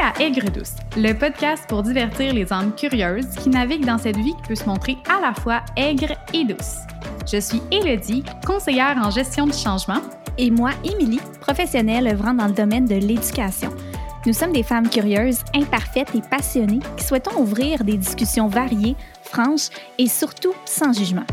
à Aigre Douce, le podcast pour divertir les âmes curieuses qui naviguent dans cette vie qui peut se montrer à la fois aigre et douce. Je suis Élodie, conseillère en gestion du changement. Et moi, Émilie, professionnelle œuvrant dans le domaine de l'éducation. Nous sommes des femmes curieuses, imparfaites et passionnées qui souhaitons ouvrir des discussions variées, franches et surtout sans jugement.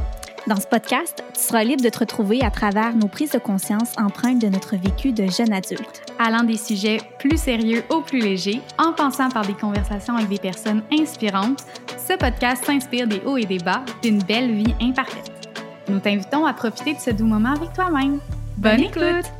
Dans ce podcast, tu seras libre de te retrouver à travers nos prises de conscience empreintes de notre vécu de jeune adulte. Allant des sujets plus sérieux aux plus légers, en passant par des conversations avec des personnes inspirantes, ce podcast s'inspire des hauts et des bas d'une belle vie imparfaite. Nous t'invitons à profiter de ce doux moment avec toi-même. Bonne, écoute!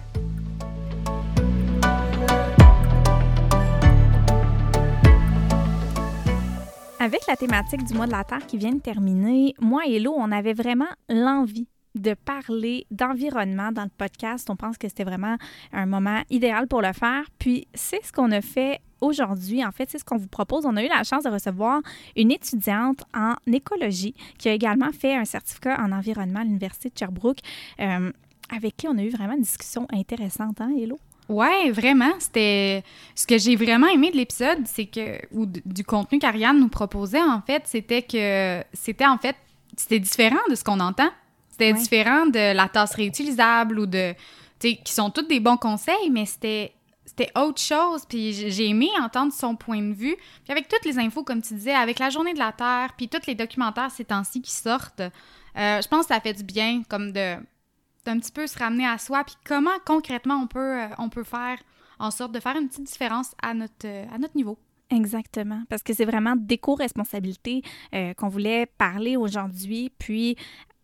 Avec la thématique du mois de la Terre qui vient de terminer, moi et Lo, on avait vraiment l'envie de parler d'environnement dans le podcast. On pense que c'était vraiment un moment idéal pour le faire. Puis c'est ce qu'on a fait aujourd'hui. En fait, c'est ce qu'on vous propose. On a eu la chance de recevoir une étudiante en écologie qui a également fait un certificat en environnement à l'Université de Sherbrooke, euh, avec qui on a eu vraiment une discussion intéressante, hein, Hello? Ouais, vraiment. C'était ce que j'ai vraiment aimé de l'épisode, c'est que ou du contenu qu'Ariane nous proposait en fait, c'était que c'était en fait c'était différent de ce qu'on entend. C'était différent de la tasse réutilisable ou de tu sais qui sont tous des bons conseils, mais c'était c'était autre chose. Puis j'ai aimé entendre son point de vue. Puis avec toutes les infos, comme tu disais, avec la journée de la Terre, puis tous les documentaires ces temps-ci qui sortent, euh, je pense que ça fait du bien, comme de un petit peu se ramener à soi, puis comment concrètement on peut, euh, on peut faire en sorte de faire une petite différence à notre, euh, à notre niveau? Exactement, parce que c'est vraiment d'éco-responsabilité euh, qu'on voulait parler aujourd'hui. Puis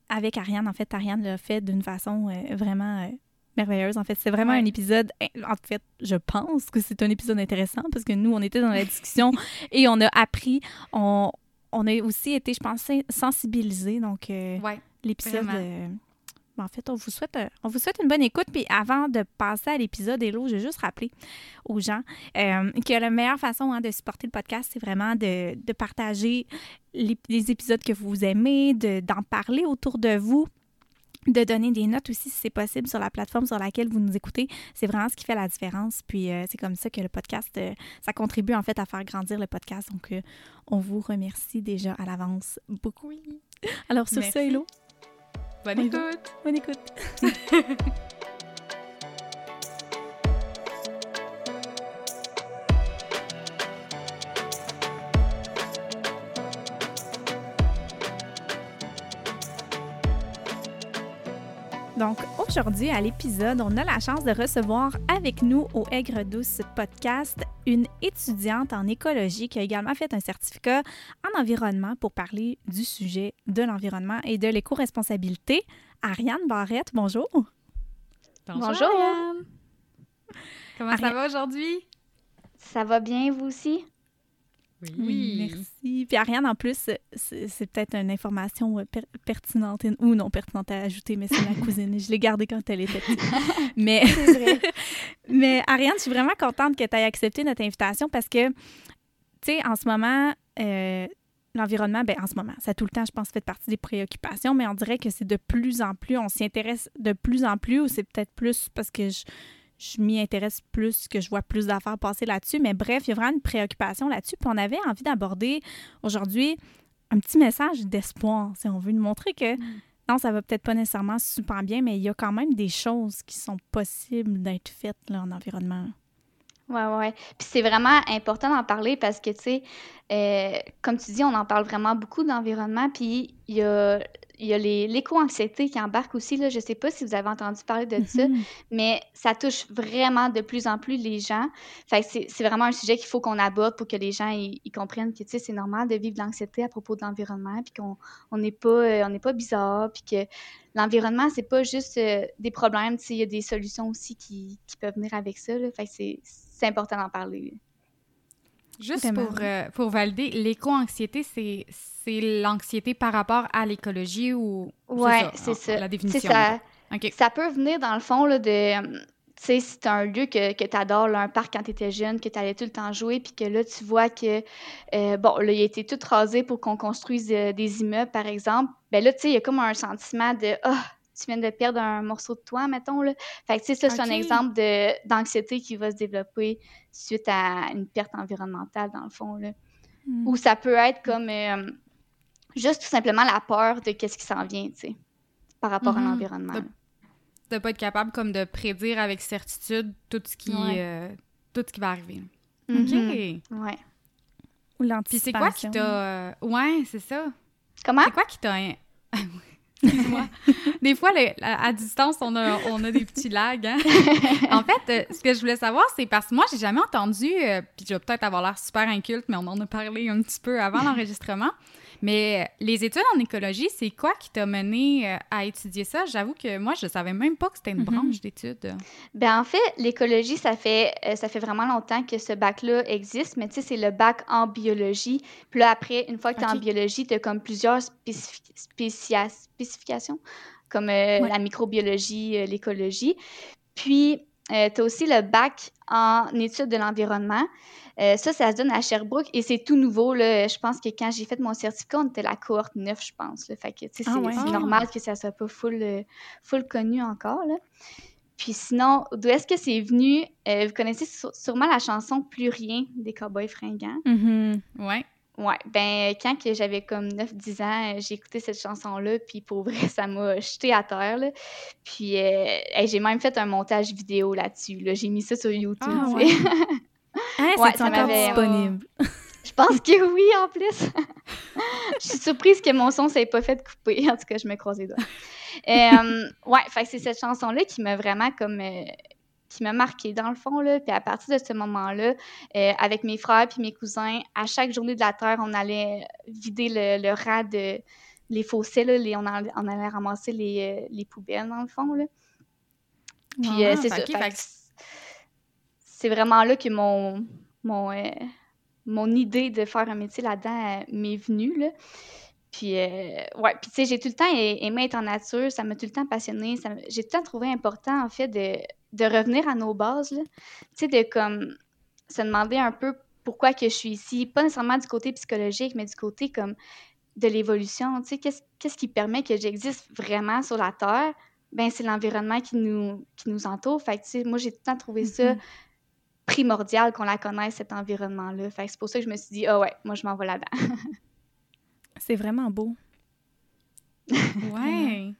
avec Ariane, en fait, Ariane l'a fait d'une façon vraiment merveilleuse. En fait, c'est vraiment un épisode. En fait, je pense que c'est un épisode intéressant parce que nous, on était dans la discussion et on a appris. On, on a aussi été, je pense, sensibilisés. Donc, ouais, l'épisode en fait, on vous souhaite, euh, on vous souhaite une bonne écoute. Puis avant de passer à l'épisode Hello, je vais juste rappeler aux gens euh, que la meilleure façon hein, de supporter le podcast, c'est vraiment de, partager les, épisodes que vous aimez, d'en parler autour de vous de donner des notes aussi si c'est possible sur la plateforme sur laquelle vous nous écoutez. C'est vraiment ce qui fait la différence. Puis euh, c'est comme ça que le podcast, ça contribue en fait à faire grandir le podcast. Donc on vous remercie déjà à l'avance beaucoup. Alors sur ce, Hello. Bonne écoute. Bonne écoute. Donc aujourd'hui à l'épisode, on a la chance de recevoir avec nous au Aigre Douce podcast une étudiante en écologie qui a également fait un certificat en environnement pour parler du sujet de l'environnement et de l'éco-responsabilité. Ariane Barrette, bonjour. Bonjour. Comment ça va aujourd'hui? Ça va bien, vous aussi? Oui. merci. Puis Ariane, en plus, c'est peut-être une information euh, pertinente ou non pertinente à ajouter, mais c'est ma cousine. Je l'ai gardée quand elle était petite. mais, mais Ariane, je suis vraiment contente que tu aies accepté notre invitation parce que, tu sais, en ce moment, euh, l'environnement, ben en ce moment, ça tout le temps, je pense, fait partie des préoccupations, mais on dirait que c'est de plus en plus, on s'y intéresse de plus en plus, ou c'est peut-être plus parce que je je m'y intéresse plus, que je vois plus d'affaires passer là-dessus. Mais bref, il y a vraiment une préoccupation là-dessus. Puis on avait envie d'aborder aujourd'hui un petit message d'espoir. Si on veut nous montrer que mm. non, ça va peut-être pas nécessairement super bien, mais il y a quand même des choses qui sont possibles d'être faites là, en environnement. Oui, oui. Puis c'est vraiment important d'en parler parce que, tu sais, euh, comme tu dis, on en parle vraiment beaucoup d'environnement. Puis il y a il y a l'éco-anxiété qui embarque aussi. Là. Je ne sais pas si vous avez entendu parler de ça, mm-hmm. mais ça touche vraiment de plus en plus les gens. c'est vraiment un sujet qu'il faut qu'on aborde pour que les gens ils, comprennent que c'est normal de vivre de l'anxiété à propos de l'environnement, puis qu'on n'est pas, euh, pas bizarre, puis que l'environnement, c'est pas juste euh, des problèmes, il y a des solutions aussi qui, peuvent venir avec ça. c'est important d'en parler. Juste pour, euh, pour valider, l'éco-anxiété, c'est l'anxiété par rapport à l'écologie ou Oui, c'est ça, La définition. Ça, ça peut venir dans le fond là, de. Tu sais, si tu un lieu que, que tu adores, un parc quand tu étais jeune, que tu allais tout le temps jouer, puis que là, tu vois que, euh, bon, là, il a été tout rasé pour qu'on construise euh, des immeubles, par exemple, ben là, tu sais, il y a comme un sentiment de, ah, tu viens de perdre un morceau de toi, mettons. Là. Fait que, tu sais, ça, c'est un exemple d'anxiété qui va se développer suite à une perte environnementale, dans le fond. Là. Hmm. Ou ça peut être comme euh, juste tout simplement la peur de qu'est-ce qui s'en vient, tu sais, par rapport à mm-hmm. l'environnement. De, ne pas être capable comme de prédire avec certitude tout ce qui, euh, tout ce qui va arriver. Mm-hmm. OK. Ouais. Ou l'anticipation. Puis c'est quoi qui t'a... Euh, ouais, c'est ça. Comment? C'est quoi qui t'a... des fois, à distance, on a, on a des petits lags. Hein. en fait, euh, ce que je voulais savoir, c'est parce que moi, j'ai jamais entendu, euh, puis je vais peut-être avoir l'air super inculte, mais on en a parlé un petit peu avant l'enregistrement. Mais les études en écologie, c'est quoi qui t'a mené euh, à étudier ça? J'avoue que moi, je savais même pas que c'était une mm-hmm. branche d'études. Ben en fait, l'écologie, ça fait euh, ça fait vraiment longtemps que ce bac-là existe, mais tu sais, c'est le bac en biologie. Puis là, après, une fois que tu es en biologie, tu as comme plusieurs spécifications, comme euh, la microbiologie, l'écologie. Puis, tu as aussi le bac en études de l'environnement. Euh, ça, ça se donne à Sherbrooke et c'est tout nouveau. Là. Je pense que quand j'ai fait mon certificat, on était la cohorte 9, je pense. Fait que, c'est ah normal que ça soit pas full, euh, full connu encore. Là. Puis sinon, d'où est-ce que c'est venu? Euh, vous connaissez sûrement la chanson Plus rien des Cowboys fringants. Mm-hmm. Ouais. Ouais, ben quand j'avais comme 9-10 ans, j'ai écouté cette chanson-là, puis pour vrai, ça m'a jeté à terre, là. Puis j'ai même fait un montage vidéo là-dessus, là. J'ai mis ça sur YouTube, ah, ouais. Hein, c'est encore disponible? Je pense que oui, en plus. je suis surprise que mon son ne s'est pas fait couper. En tout cas, je me croise les doigts. Euh, ouais, c'est cette chanson-là qui m'a vraiment comme... Euh, qui m'a marqué dans le fond. Là. Puis à partir de ce moment-là, euh, avec mes frères puis mes cousins, à chaque journée de la Terre, on allait vider le, le rat de les fossés. Là, on, allait ramasser les, les, poubelles dans le fond. Là. Puis c'est ça c'est vraiment là que mon, mon, euh, mon idée de faire un métier là-dedans euh, m'est venue. Là. Puis, euh, ouais, puis tu sais, j'ai tout le temps aimé être en nature, ça m'a tout le temps passionné. J'ai tout le temps trouvé important, en fait, de, de revenir à nos bases, Tu sais, de comme se demander un peu pourquoi que je suis ici, pas nécessairement du côté psychologique, mais du côté comme de l'évolution. Tu sais, qu'est-ce qui permet que j'existe vraiment sur la Terre? Ben, c'est l'environnement qui nous, qui nous entoure. Fait que, tu sais, moi, j'ai tout le temps trouvé ça mm-hmm primordial qu'on la connaisse, cet environnement-là. Fait c'est pour ça que je me suis dit, ah ouais, moi, je m'en vais là-dedans. c'est vraiment beau. ouais.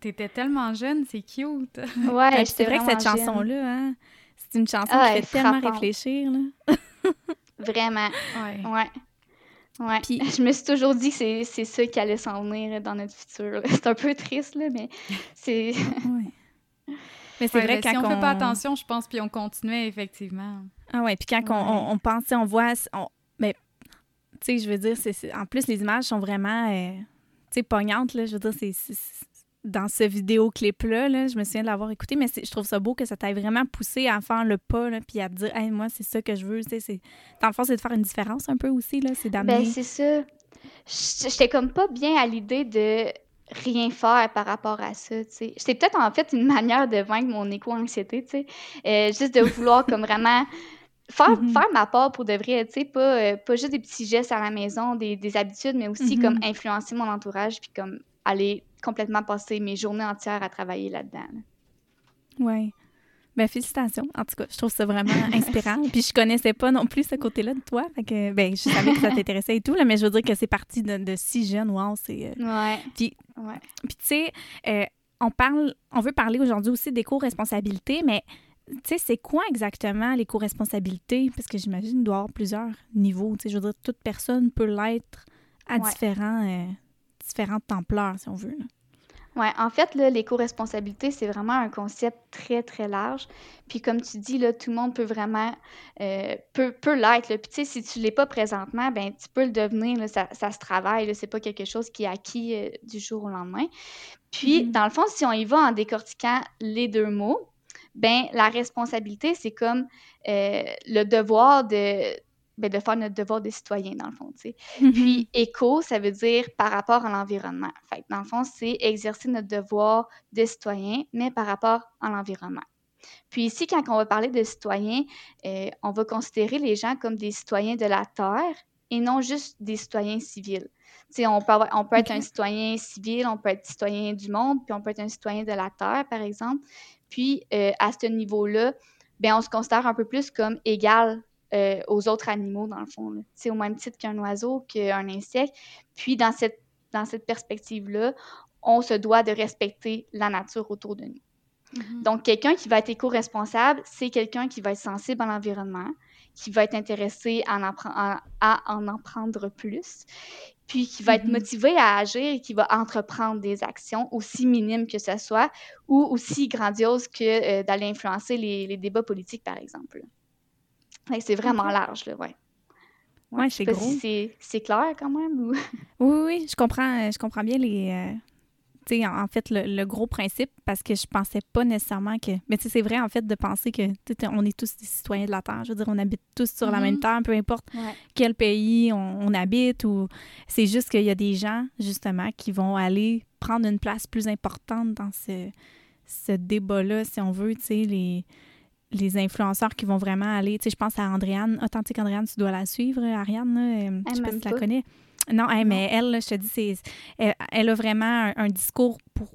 T'étais tellement jeune, c'est cute. Ouais, c'est vrai que cette chanson-là, hein, c'est une chanson qui fait tellement réfléchir. Là. vraiment. Ouais. Ouais. Ouais. Puis, je me suis toujours dit que c'est ça qui allait s'en venir dans notre futur. C'est un peu triste, là, mais c'est. ouais. Mais c'est vrai que si on, ne fait pas attention, je pense, puis on continuait effectivement. Ah ouais, puis quand on, on, pense, on voit, mais tu sais, je veux dire, c'est en plus les images sont vraiment, euh, tu sais, pognantes là. Je veux dire, c'est dans ce vidéoclip-là, là, je me souviens de l'avoir écouté, mais je trouve ça beau que ça t'aille vraiment poussé à faire le pas, là, puis à te dire, hey, moi, c'est ça que je veux. C'est, dans le fond, c'est de faire une différence un peu aussi, là, c'est d'amener. Ben, c'est ça. J'étais comme pas bien à l'idée de rien faire par rapport à ça, tu sais. C'est peut-être en fait une manière de vaincre mon éco-anxiété, tu sais. Euh, juste de vouloir comme vraiment faire, mm-hmm. faire ma part pour de vrai, tu sais, pas, euh, pas juste des petits gestes à la maison, des, des habitudes, mais aussi comme mm-hmm. influencer mon entourage, puis comme aller complètement passer mes journées entières à travailler là-dedans. Oui. Ben, félicitations. En tout cas, je trouve ça vraiment inspirant. Puis je connaissais pas non plus ce côté-là de toi. Fait que, ben, je savais que ça t'intéressait et tout, là, mais je veux dire que c'est parti de, de, si jeune. Wow, c'est. Euh, ouais. Puis, ouais. puis tu sais, euh, on parle, on veut parler aujourd'hui aussi d'éco-responsabilité, mais tu sais, c'est quoi exactement l'éco-responsabilité? Parce que j'imagine qu'il doit y avoir plusieurs niveaux. Tu sais, je veux dire, toute personne peut l'être à différents, euh, différentes ampleurs, si on veut. Là. Oui, en fait, l'éco-responsabilité, c'est vraiment un concept très, très large. Puis comme tu dis, là, tout le monde peut vraiment, euh, peut, peut l'être. Puis tu sais, si tu ne l'es pas présentement, ben tu peux le devenir. Là, ça, ça, se travaille. C'est pas quelque chose qui est acquis euh, du jour au lendemain. Puis, mm-hmm. dans le fond, si on y va en décortiquant les deux mots, ben la responsabilité, c'est comme euh, le devoir de, ben, de faire notre devoir de citoyen, dans le fond. tu sais. Mm-hmm. Puis, éco, ça veut dire par rapport à l'environnement. Fait dans le fond, c'est exercer notre devoir de citoyen, mais par rapport à l'environnement. Puis ici, quand on va parler de citoyens, euh, on va considérer les gens comme des citoyens de la Terre et non juste des citoyens civils. Tu on peut, on peut être un citoyen civil, on peut être citoyen du monde, puis on peut être un citoyen de la Terre, par exemple. Puis, euh, à ce niveau-là, ben, on se considère un peu plus comme égal euh, aux autres animaux, dans le fond. Là. Au même titre qu'un oiseau, qu'un insecte. Puis, dans cette, dans cette perspective-là, on se doit de respecter la nature autour de nous. Mm-hmm. Donc, quelqu'un qui va être éco-responsable, c'est quelqu'un qui va être sensible à l'environnement, qui va être intéressé à en, à en apprendre plus, puis qui va être mm-hmm. motivé à agir et qui va entreprendre des actions aussi minimes que ce soit ou aussi grandioses que euh, d'aller influencer les, débats politiques, par exemple. C'est vraiment large, là, ouais. Ouais, c'est gros. c'est clair quand même? Oui, oui, je comprends, je comprends bien les, euh, en fait, le, gros principe, parce que je pensais pas nécessairement que. Mais c'est vrai, en fait, de penser que on est tous des citoyens de la Terre. Je veux dire, on habite tous sur la même mm-hmm. Terre, peu importe quel pays on, habite. ou C'est juste qu'il y a des gens, justement, qui vont aller prendre une place plus importante dans ce, ce débat-là, si on veut, tu sais, les les influenceurs qui vont vraiment aller, tu sais, je pense à Andréane, Authentique Andréane, tu dois la suivre, Ariane, euh, je sais pas si tu la connais. Non, mais elle, je te dis, c'est, elle, a vraiment un, discours pour,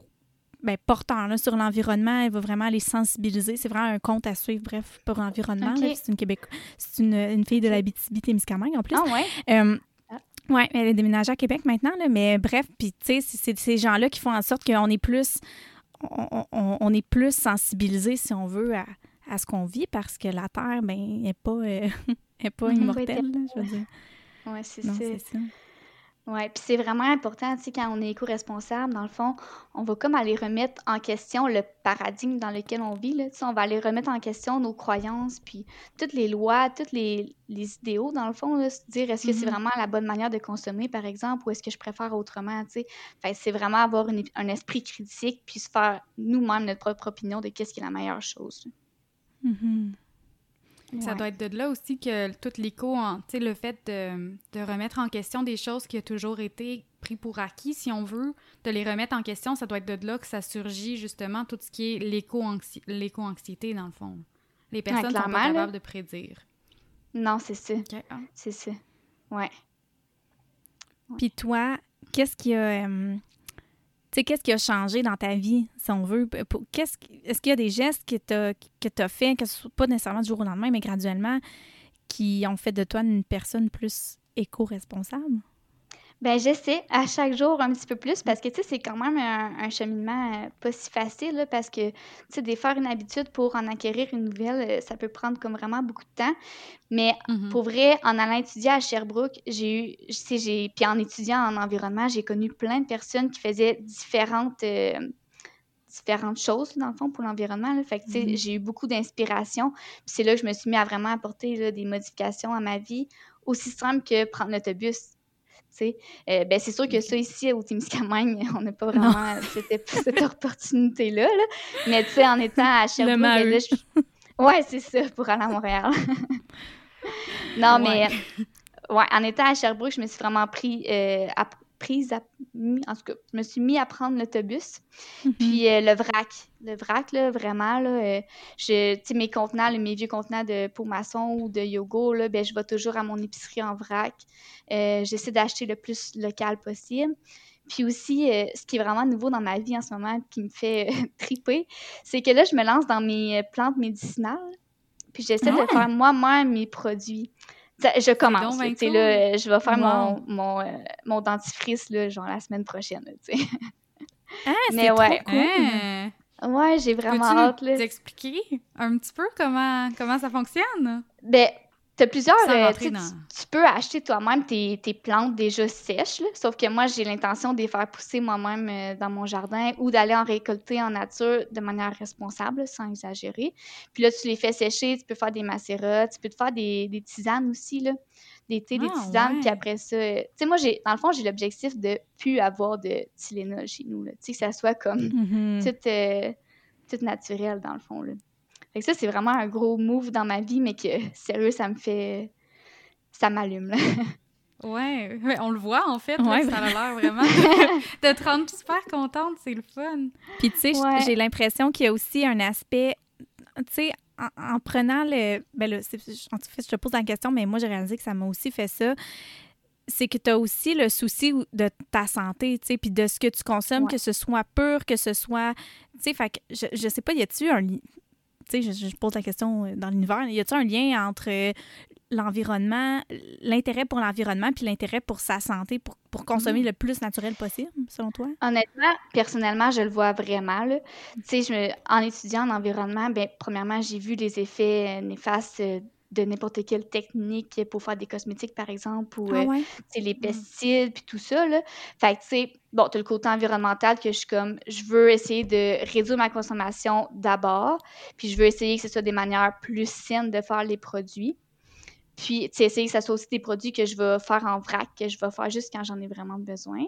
ben, portant sur l'environnement. Elle va vraiment les sensibiliser. C'est vraiment un compte à suivre, bref, pour l'environnement. C'est une Québec, c'est une, fille de la BTB-Témiscamingue en plus. Ah ouais? Euh, oui, elle est déménagée à Québec maintenant, là, mais bref, puis tu sais, c'est ces gens-là qui font en sorte qu'on est plus on, est plus sensibilisé, si on veut, à, à ce qu'on vit parce que la Terre, ben, n'est pas, euh, est pas immortelle, je veux dire. Oui, c'est ça. Oui, puis c'est vraiment important, tu sais, quand on est éco-responsable, dans le fond, on va comme aller remettre en question le paradigme dans lequel on vit, là, tu sais, on va aller remettre en question nos croyances, puis toutes les lois, toutes les, les idéaux, dans le fond, là, se dire est-ce que c'est mm-hmm. vraiment la bonne manière de consommer, par exemple, ou est-ce que je préfère autrement, tu sais? Fait c'est vraiment avoir un esprit critique, puis se faire nous-mêmes notre propre opinion de qu'est-ce qui est la meilleure chose. Mm-hmm. Ça doit être de là aussi que tout l'écho, tu sais, le fait de, de, remettre en question des choses qui ont toujours été pris pour acquis, si on veut, de les remettre en question, ça doit être de là que ça surgit justement tout ce qui est l'éco-anxiété, dans le fond. Les personnes sont pas capables de prédire. Non, c'est ça. Ah. C'est ça. Ouais. Puis toi, qu'est-ce qui a... Euh, sais, qu'est-ce qui a changé dans ta vie, si on veut? Qu'est-ce, est-ce qu'il y a des gestes que tu as fait, que ce soit pas nécessairement du jour au lendemain, mais graduellement, qui ont fait de toi une personne plus éco-responsable? Ben j'essaie à chaque jour un petit peu plus parce que tu sais c'est quand même un, cheminement euh, pas si facile parce que tu sais défaire une habitude pour en acquérir une nouvelle euh, ça peut prendre comme vraiment beaucoup de temps mais mm-hmm. pour vrai en allant étudier à Sherbrooke j'ai eu j'ai puis en étudiant en environnement j'ai connu plein de personnes qui faisaient différentes euh, différentes choses dans le fond pour l'environnement fait que tu sais mm-hmm. j'ai eu beaucoup d'inspiration puis c'est là que je me suis mis à vraiment apporter des modifications à ma vie aussi simple que prendre l'autobus euh, ben, c'est sûr que ça, ici, au Témiscamingue, on n'a pas vraiment cette, opportunité-là. Mais tu sais, en étant à Sherbrooke, ben, ouais, c'est ça, pour aller à Montréal. non, mais ouais, en étant à Sherbrooke, je me suis vraiment pris, euh, prise à, en tout cas, je me suis mis à prendre l'autobus. Mm-hmm. Puis euh, le vrac, le vrac, là, vraiment, là, euh, je, mes contenants, mes vieux contenants de peau maçon ou de yoga, là, ben, je vais toujours à mon épicerie en vrac. Euh, j'essaie d'acheter le plus local possible. Puis aussi, ce qui est vraiment nouveau dans ma vie en ce moment, qui me fait triper, c'est que là, je me lance dans mes plantes médicinales. Puis j'essaie de ah! faire moi-même mes produits je commence. là, je vais faire mon, mon, euh, mon, dentifrice là, genre la semaine prochaine. ah, Mais ouais. Trop cool. Ouais, j'ai vraiment hâte. Là. t'expliquer un petit peu comment, comment ça fonctionne? Ben, T'as plusieurs. Euh, tu, peux acheter toi-même tes, plantes déjà sèches, sauf que moi, j'ai l'intention de les faire pousser moi-même euh, dans mon jardin ou d'aller en récolter en nature de manière responsable, sans exagérer. Puis là, tu les fais sécher, tu peux faire des macérats, tu peux te faire des, tisanes aussi, là. Des thés, des ah, tisanes, puis après ça. Euh, tu sais, moi, j'ai dans le fond, j'ai l'objectif de plus avoir de Tylenol chez nous, Tu sais, que ça soit comme mm-hmm. tout, tout naturel, dans le fond, là. Fait que ça, c'est vraiment un gros move dans ma vie, mais que, sérieux, ça me fait... Ça m'allume, Ouais, on le voit en fait, ça a l'air vraiment de, te rendre super contente, c'est le fun. Puis tu sais, j'ai l'impression qu'il y a aussi un aspect, tu sais, en, prenant le, ben là, en fait, je te pose la question, mais moi j'ai réalisé que ça m'a aussi fait ça. c'est que tu as aussi le souci de ta santé, tu sais, puis de ce que tu consommes, que ce soit pur, que ce soit, tu sais, fait que je, je sais pas, y a-tu un, tu sais, je, je, pose la question euh, dans l'univers, y a-tu un lien entre l'environnement, l'intérêt pour l'environnement puis l'intérêt pour sa santé, pour, pour consommer mm. le plus naturel possible, selon toi? Honnêtement, personnellement, je le vois vraiment. Tu sais, en étudiant en environnement, ben, premièrement, j'ai vu les effets néfastes euh, de n'importe quelle technique pour faire des cosmétiques, par exemple, ou ah euh, les mm. pesticides, puis tout ça. Là. Fait que, tu sais, bon, tu as le côté environnemental que je suis comme, je veux essayer de réduire ma consommation d'abord, puis je veux essayer que ce soit des manières plus saines de faire les produits. Puis, tu sais, essayer que ce soit aussi des produits que je vais faire en vrac, que je vais faire juste quand j'en ai vraiment besoin.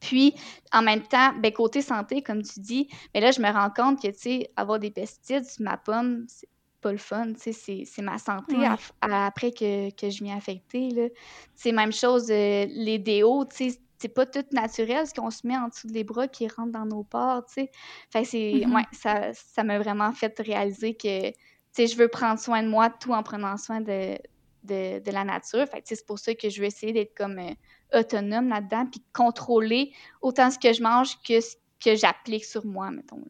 Puis, en même temps, ben, côté santé, comme tu dis, mais là, je me rends compte que, tu sais, avoir des pesticides sur ma pomme, c'est pas le fun, c'est ma santé après que, que, je affecter, là. C'est même chose, euh, les déos, tu sais, c'est pas tout naturel ce qu'on se met en dessous des bras qui rentre dans nos pores, tu sais. Fait c'est, mm-hmm. ouais, ça m'a vraiment fait réaliser que je veux prendre soin de moi tout en prenant soin de, de, la nature. Fait c'est pour ça que je veux essayer d'être comme euh, autonome là-dedans, puis contrôler autant ce que je mange que ce que j'applique sur moi, mettons.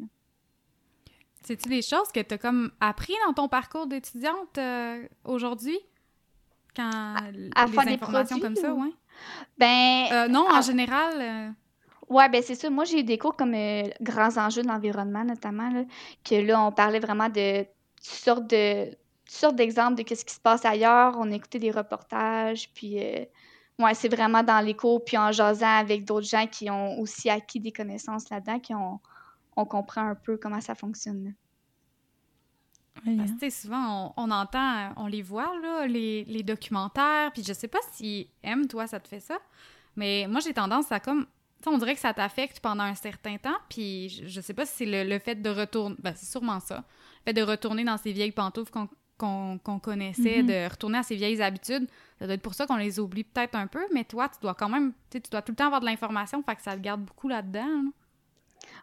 C'est-tu des choses que tu as comme appris dans ton parcours d'étudiante euh, aujourd'hui? Quand à, les informations comme ça, ouais? Ben... Euh, non, en général... Ouais, ben c'est ça. Moi, j'ai eu des cours comme grands enjeux de l'environnement, notamment, que là, on parlait vraiment de sortes de sortes d'exemples de ce qui se passe ailleurs. On a écouté des reportages, puis euh, ouais, c'est vraiment dans les cours, puis en jasant avec d'autres gens qui ont aussi acquis des connaissances là-dedans, qui ont on comprend un peu comment ça fonctionne. Parce que, souvent, on, entend, on les voit, là, les, les, documentaires, puis je sais pas si, M, toi, ça te fait ça, mais moi, j'ai tendance à comme... on dirait que ça t'affecte pendant un certain temps, puis je, je sais pas si c'est le, le, fait de retourner... Ben, c'est sûrement ça fait de retourner dans ces vieilles pantoufles qu'on connaissait, mhm. de retourner à ses vieilles habitudes. Ça doit être pour ça qu'on les oublie peut-être un peu, mais toi, tu dois quand même, tu dois tout le temps avoir de l'information, fait que ça te garde beaucoup là-dedans.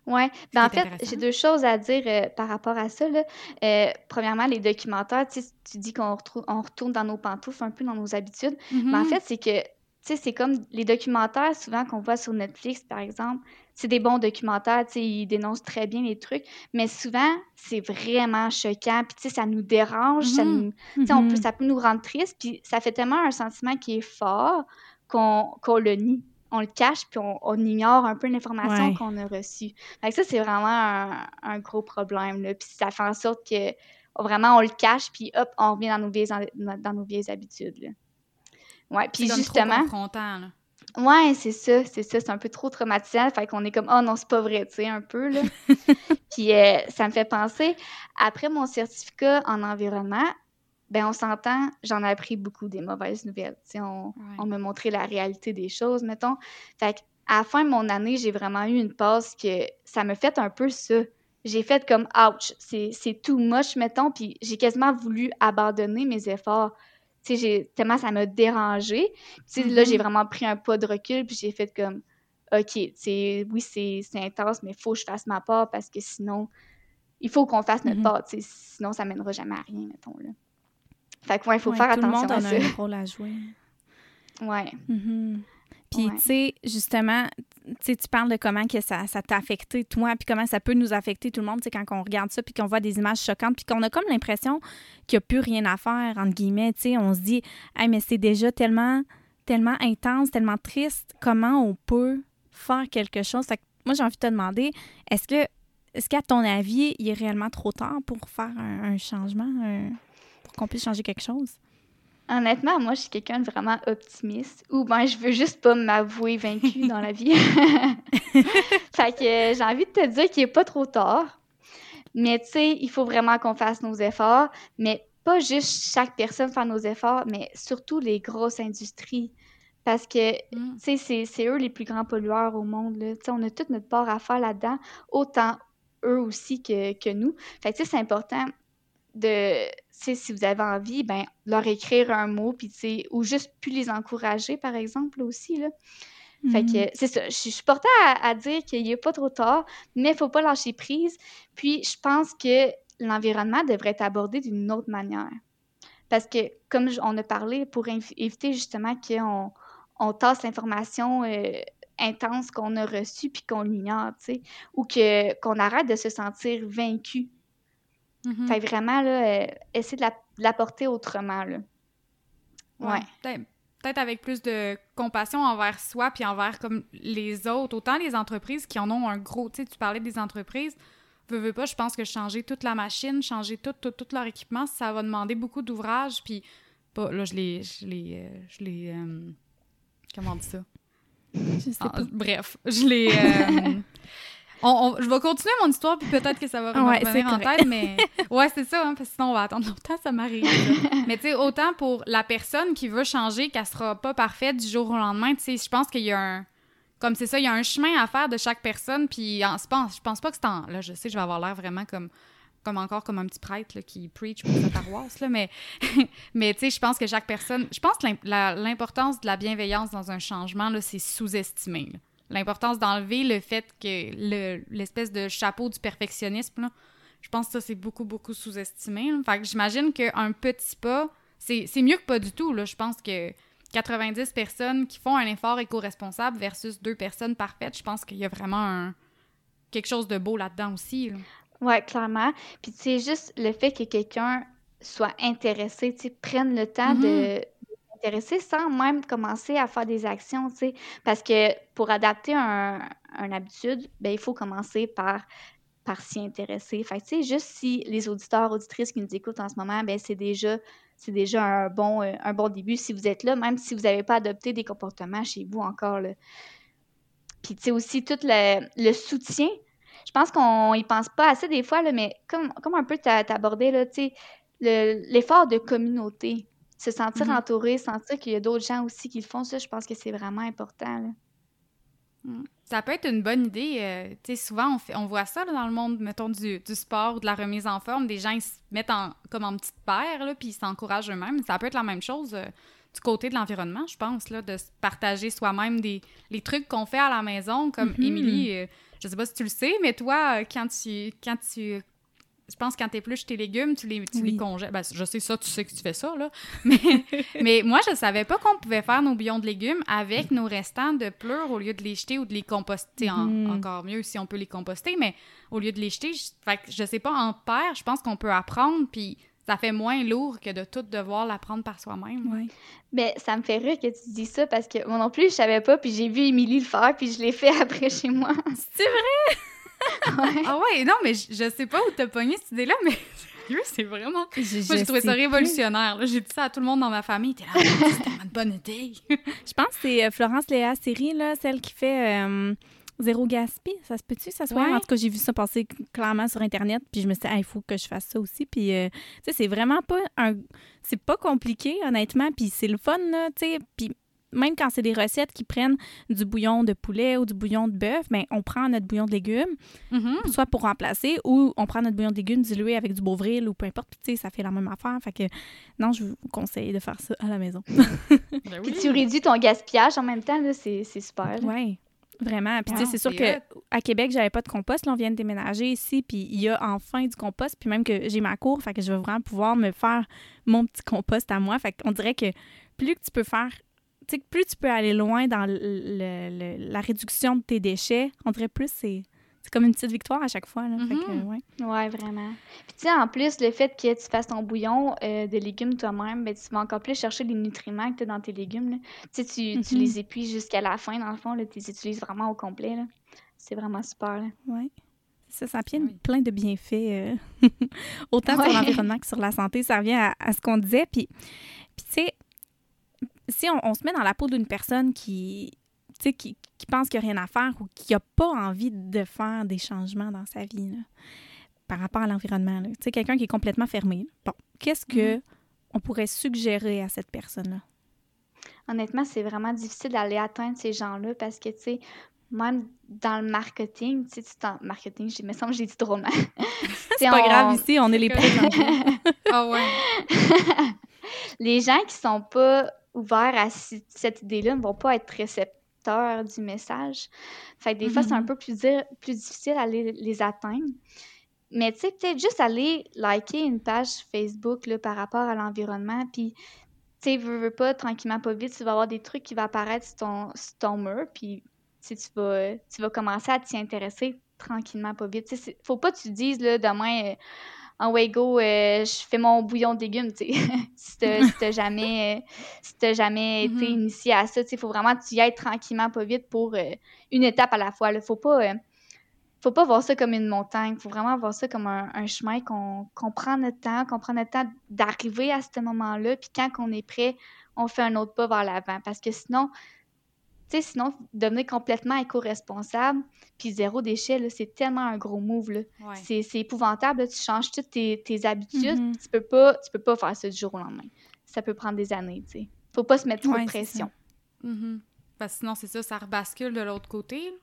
Oui. Ben en fait, j'ai deux choses à dire euh, par rapport à ça. Là. Euh, premièrement, les documentaires, tu dis qu'on on retourne dans nos pantoufles, un peu dans nos habitudes. Mais ben, en mhm. fait, c'est que, tu sais, c'est comme les documentaires souvent qu'on voit sur Netflix, par exemple c'est des bons documentaires, tu sais, ils dénoncent très bien les trucs, mais souvent, c'est vraiment choquant, puis tu sais, ça nous dérange, ça, mm-hmm. nous, on peut, mm-hmm. ça peut nous rendre triste, puis ça fait tellement un sentiment qui est fort qu'on le nie. On le cache, puis on, ignore un peu l'information qu'on a reçue. Fait ça, c'est vraiment un, gros problème, là, puis ça fait en sorte que vraiment, on le cache, puis hop, on revient dans nos vieilles, dans nos vieilles habitudes, là. Ouais, puis justement... Trop là. Ouais, c'est ça, c'est ça, c'est un peu trop traumatisant, fait qu'on est comme oh non, c'est pas vrai, tu sais un peu là. Puis euh, ça me fait penser après mon certificat en environnement, ben on s'entend, j'en ai appris beaucoup des mauvaises nouvelles, on, on m'a montré la réalité des choses, mettons. Fait à la fin de mon année, j'ai vraiment eu une pause que ça me fait un peu ça. J'ai fait comme ouch, c'est too much mettons, puis j'ai quasiment voulu abandonner mes efforts tu sais, tellement ça m'a dérangé. Tu là, j'ai mm-hmm. vraiment pris un pas de recul, puis j'ai fait comme, OK, tu oui, c'est intense, mais il faut que je fasse ma part parce que sinon, il faut qu'on fasse notre mm-hmm. part, tu sais, sinon, ça mènera jamais à rien, mettons, là. Fait que, ouais, il faut faire attention à ça. a un rôle à jouer. Ouais. Mm-hmm. Puis, tu sais, justement, tu parles de comment que ça, ça t'a affecté, toi, puis comment ça peut nous affecter tout le monde, tu quand on regarde ça, puis qu'on voit des images choquantes, puis qu'on a comme l'impression qu'il n'y a plus rien à faire, entre guillemets, tu sais, on se dit, hey, mais c'est déjà tellement, tellement intense, tellement triste, comment on peut faire quelque chose? Fait que moi, j'ai envie de te demander, est-ce que, est-ce qu'à ton avis, il est réellement trop tard pour faire un, changement, pour qu'on puisse changer quelque chose? Honnêtement, moi, je suis quelqu'un de vraiment optimiste. Ou ben, je veux juste pas m'avouer vaincue dans la vie. fait que euh, j'ai envie de te dire qu'il est pas trop tard. Mais tu sais, il faut vraiment qu'on fasse nos efforts. Mais pas juste chaque personne faire nos efforts, mais surtout les grosses industries. Parce que, mm. tu sais, c'est eux les plus grands pollueurs au monde. Là. On a toute notre part à faire là-dedans, autant eux aussi que, que nous. Fait que, tu sais, c'est important de, si vous avez envie, ben, leur écrire un mot, puis ou juste plus les encourager, par exemple, aussi, là. Fait que, mm. c'est ça. Je suis portée à, dire qu'il n'est pas trop tard, mais il ne faut pas lâcher prise. Puis, je pense que l'environnement devrait être abordé d'une autre manière. Parce que, comme on a parlé, pour éviter justement qu'on on tasse l'information euh, intense qu'on a reçue puis qu'on l'ignore, tu sais, ou qu'on arrête de se sentir vaincu. Mm-hmm. Fait vraiment, là, essayer de l'apporter autrement, là. Ouais. Peut-être avec plus de compassion envers soi puis envers comme les autres, autant les entreprises qui en ont un gros, tu sais, tu parlais des entreprises, veux, veux pas, je pense que changer toute la machine, changer tout, tout, tout leur équipement, ça va demander beaucoup d'ouvrage, puis là, je l'ai, je l'ai, euh, je l'ai, euh, comment on dit ça? Je sais ah, pas. bref, je l'ai, euh, je vais continuer mon histoire, puis peut-être que ça va revenir en tête, mais ouais, c'est ça, hein, parce que sinon on va attendre longtemps, ça m'arrive. mais tu sais, autant pour la personne qui veut changer, qu'elle sera pas parfaite du jour au lendemain, tu sais, je pense qu'il y a un. Comme c'est ça, il y a un chemin à faire de chaque personne, puis en, je pense, je pense pas que c'est en. Là, je sais, je vais avoir l'air vraiment comme comme encore comme un petit prêtre qui preach pour sa paroisse, là, mais, mais tu sais, je pense que chaque personne... Je pense que l'importance de la bienveillance dans un changement, là, c'est sous-estimé l'importance d'enlever le fait que l'espèce de chapeau du perfectionnisme, je pense que ça, c'est beaucoup, beaucoup sous-estimé. Fait que j'imagine qu'un petit pas, c'est mieux que pas du tout. Là. Je pense que 90 personnes qui font un effort éco-responsable versus deux personnes parfaites, je pense qu'il y a vraiment quelque chose de beau là-dedans aussi. Oui, clairement. Puis, tu sais, juste le fait que quelqu'un soit intéressé, tu sais, prenne le temps de sans même commencer à faire des actions, tu sais. Parce que pour adapter un, une habitude, ben, il faut commencer par par s'y intéresser. Fait tu sais, juste si les auditeurs, auditrices qui nous écoutent en ce moment, ben c'est déjà c'est déjà un bon, euh, un bon début si vous êtes là, même si vous n'avez pas adopté des comportements chez vous encore. Puis, tu sais, aussi, tout le, le, soutien. Je pense qu'on y pense pas assez des fois, mais comme, comme un peu tu as, abordé, tu sais, l'effort de communauté se sentir mm-hmm. entouré, sentir qu'il y a d'autres gens aussi qui le font, ça, je pense que c'est vraiment important. Mm. Ça peut être une bonne idée. Euh, tu sais, souvent, on, fait, on voit ça dans le monde, mettons, du, du, sport ou de la remise en forme. Des gens, ils se mettent en, comme en petite paire, là, puis ils s'encouragent eux-mêmes. Ça peut être la même chose euh, du côté de l'environnement, je pense, là, de partager soi-même des les trucs qu'on fait à la maison. Comme mm-hmm. Émilie, euh, je sais pas si tu le sais, mais toi, quand tu, quand tu je pense que quand tu épluches tes légumes, tu les, tu les congèles. Ben, je sais ça, tu sais que tu fais ça, là. Mais, mais moi, je savais pas qu'on pouvait faire nos bouillons de légumes avec nos restants de pleurs au lieu de les jeter ou de les composter. Mm. encore mieux si on peut les composter, mais au lieu de les jeter, je, fait je sais pas, en paire, je pense qu'on peut apprendre, puis ça fait moins lourd que de tout devoir l'apprendre par soi-même. Oui. Mais ça me fait rire que tu dis ça parce que moi non plus, je savais pas, puis j'ai vu Émilie le faire, puis je l'ai fait après chez moi. C'est vrai? Ah ouais, non, mais je, sais pas où t'as pogné cette idée-là, mais c'est vraiment. Moi, j'ai trouvé ça révolutionnaire. J'ai dit ça à tout le monde dans ma famille. T'es là, c'est tellement une bonne idée. je pense que c'est euh, Florence Léa Série, là, celle qui fait. Euh, Zéro gaspi, ça se peut-tu, ça se En tout cas, j'ai vu ça passer clairement sur Internet, puis je me suis dit, il faut que je fasse ça aussi. Puis, euh, tu sais, c'est vraiment pas un. C'est pas compliqué, honnêtement, puis c'est le fun, là, tu sais. Puis même quand c'est des recettes qui prennent du bouillon de poulet ou du bouillon de bœuf, ben, on prend notre bouillon de légumes, mm-hmm. soit pour remplacer, ou on prend notre bouillon de légumes dilué avec du beauvril ou peu importe. Puis, tu sais, ça fait la même affaire. Fait que, non, je vous conseille de faire ça à la maison. Ben Puis tu réduis ton gaspillage en même temps, c'est super. Oui. Vraiment. Puis, tu sais, c'est sûr qu'à Québec, j'avais pas de compost. Là, on vient de déménager ici, puis il y a enfin du compost. Puis même que j'ai ma cour, fait que je vais vraiment pouvoir me faire mon petit compost à moi. Fait qu'on dirait que plus que tu peux faire plus tu peux aller loin dans la réduction de tes déchets, on dirait plus c'est c'est comme une petite victoire à chaque fois. Là. Mm-hmm. ouais. vraiment. Puis, tu sais, en plus, le fait que tu fasses ton bouillon euh, de légumes toi-même, ben, tu vas encore plus chercher les nutriments que tu as dans tes légumes. Tu sais, tu, mm-hmm. les épuises jusqu'à la fin, dans le fond. Tu les utilises vraiment au complet. C'est vraiment super. Oui. Ça, ça vient plein de bienfaits, euh, autant sur l'environnement que sur la santé. Ça revient à, à ce qu'on disait. Puis, puis tu sais, si on, se met dans la peau d'une personne qui, qui, qui pense qu'il n'y a rien à faire ou qui n'a pas envie de faire des changements dans sa vie par rapport à l'environnement, tu sais, quelqu'un qui est complètement fermé. Bon, qu'est-ce que mm-hmm. on pourrait suggérer à cette personne-là? Honnêtement, c'est vraiment difficile d'aller atteindre ces gens-là parce que, tu sais, même dans le marketing, tu sais, en marketing, il me semble que j'ai dit trop mal. c'est pas grave ici, on est les. Ah ouais. les gens qui sont pas ouverts à cette idée-là ne vont pas être récepteurs du message. Fait que des fois, c'est un mm-hmm. peu plus, plus difficile à les, atteindre. Mais tu sais, peut-être juste aller liker une page Facebook là, par rapport à l'environnement, puis tu sais, veux, pas, tranquillement, pas vite, tu vas avoir des trucs qui vont apparaître sur ton, sur ton mur, puis tu vas, tu vas commencer à t'y intéresser tranquillement, pas vite. sais, faut pas que tu dises, là, demain, en way go, euh, je fais mon bouillon de légumes, tu sais. si t'as jamais, si jamais été mm-hmm. initié à ça, il faut vraiment que tu y ailles tranquillement, pas vite, pour euh, une étape à la fois. Là. Faut pas faut pas voir ça comme une montagne. faut vraiment voir ça comme un, chemin qu'on prend notre temps, qu'on prend notre temps d'arriver à ce moment-là. Puis quand on est prêt, on fait un autre pas vers l'avant. Parce que sinon, tu sais, sinon, devenir complètement éco-responsable, puis zéro déchet, c'est tellement un gros move. C'est épouvantable. Tu changes toutes tes, habitudes. Mm-hmm. Tu peux pas tu peux pas faire ça du jour au lendemain. Ça peut prendre des années, tu sais. Faut pas se mettre trop de pression. Mm-hmm. Parce que sinon, c'est ça, ça rebascule de l'autre côté.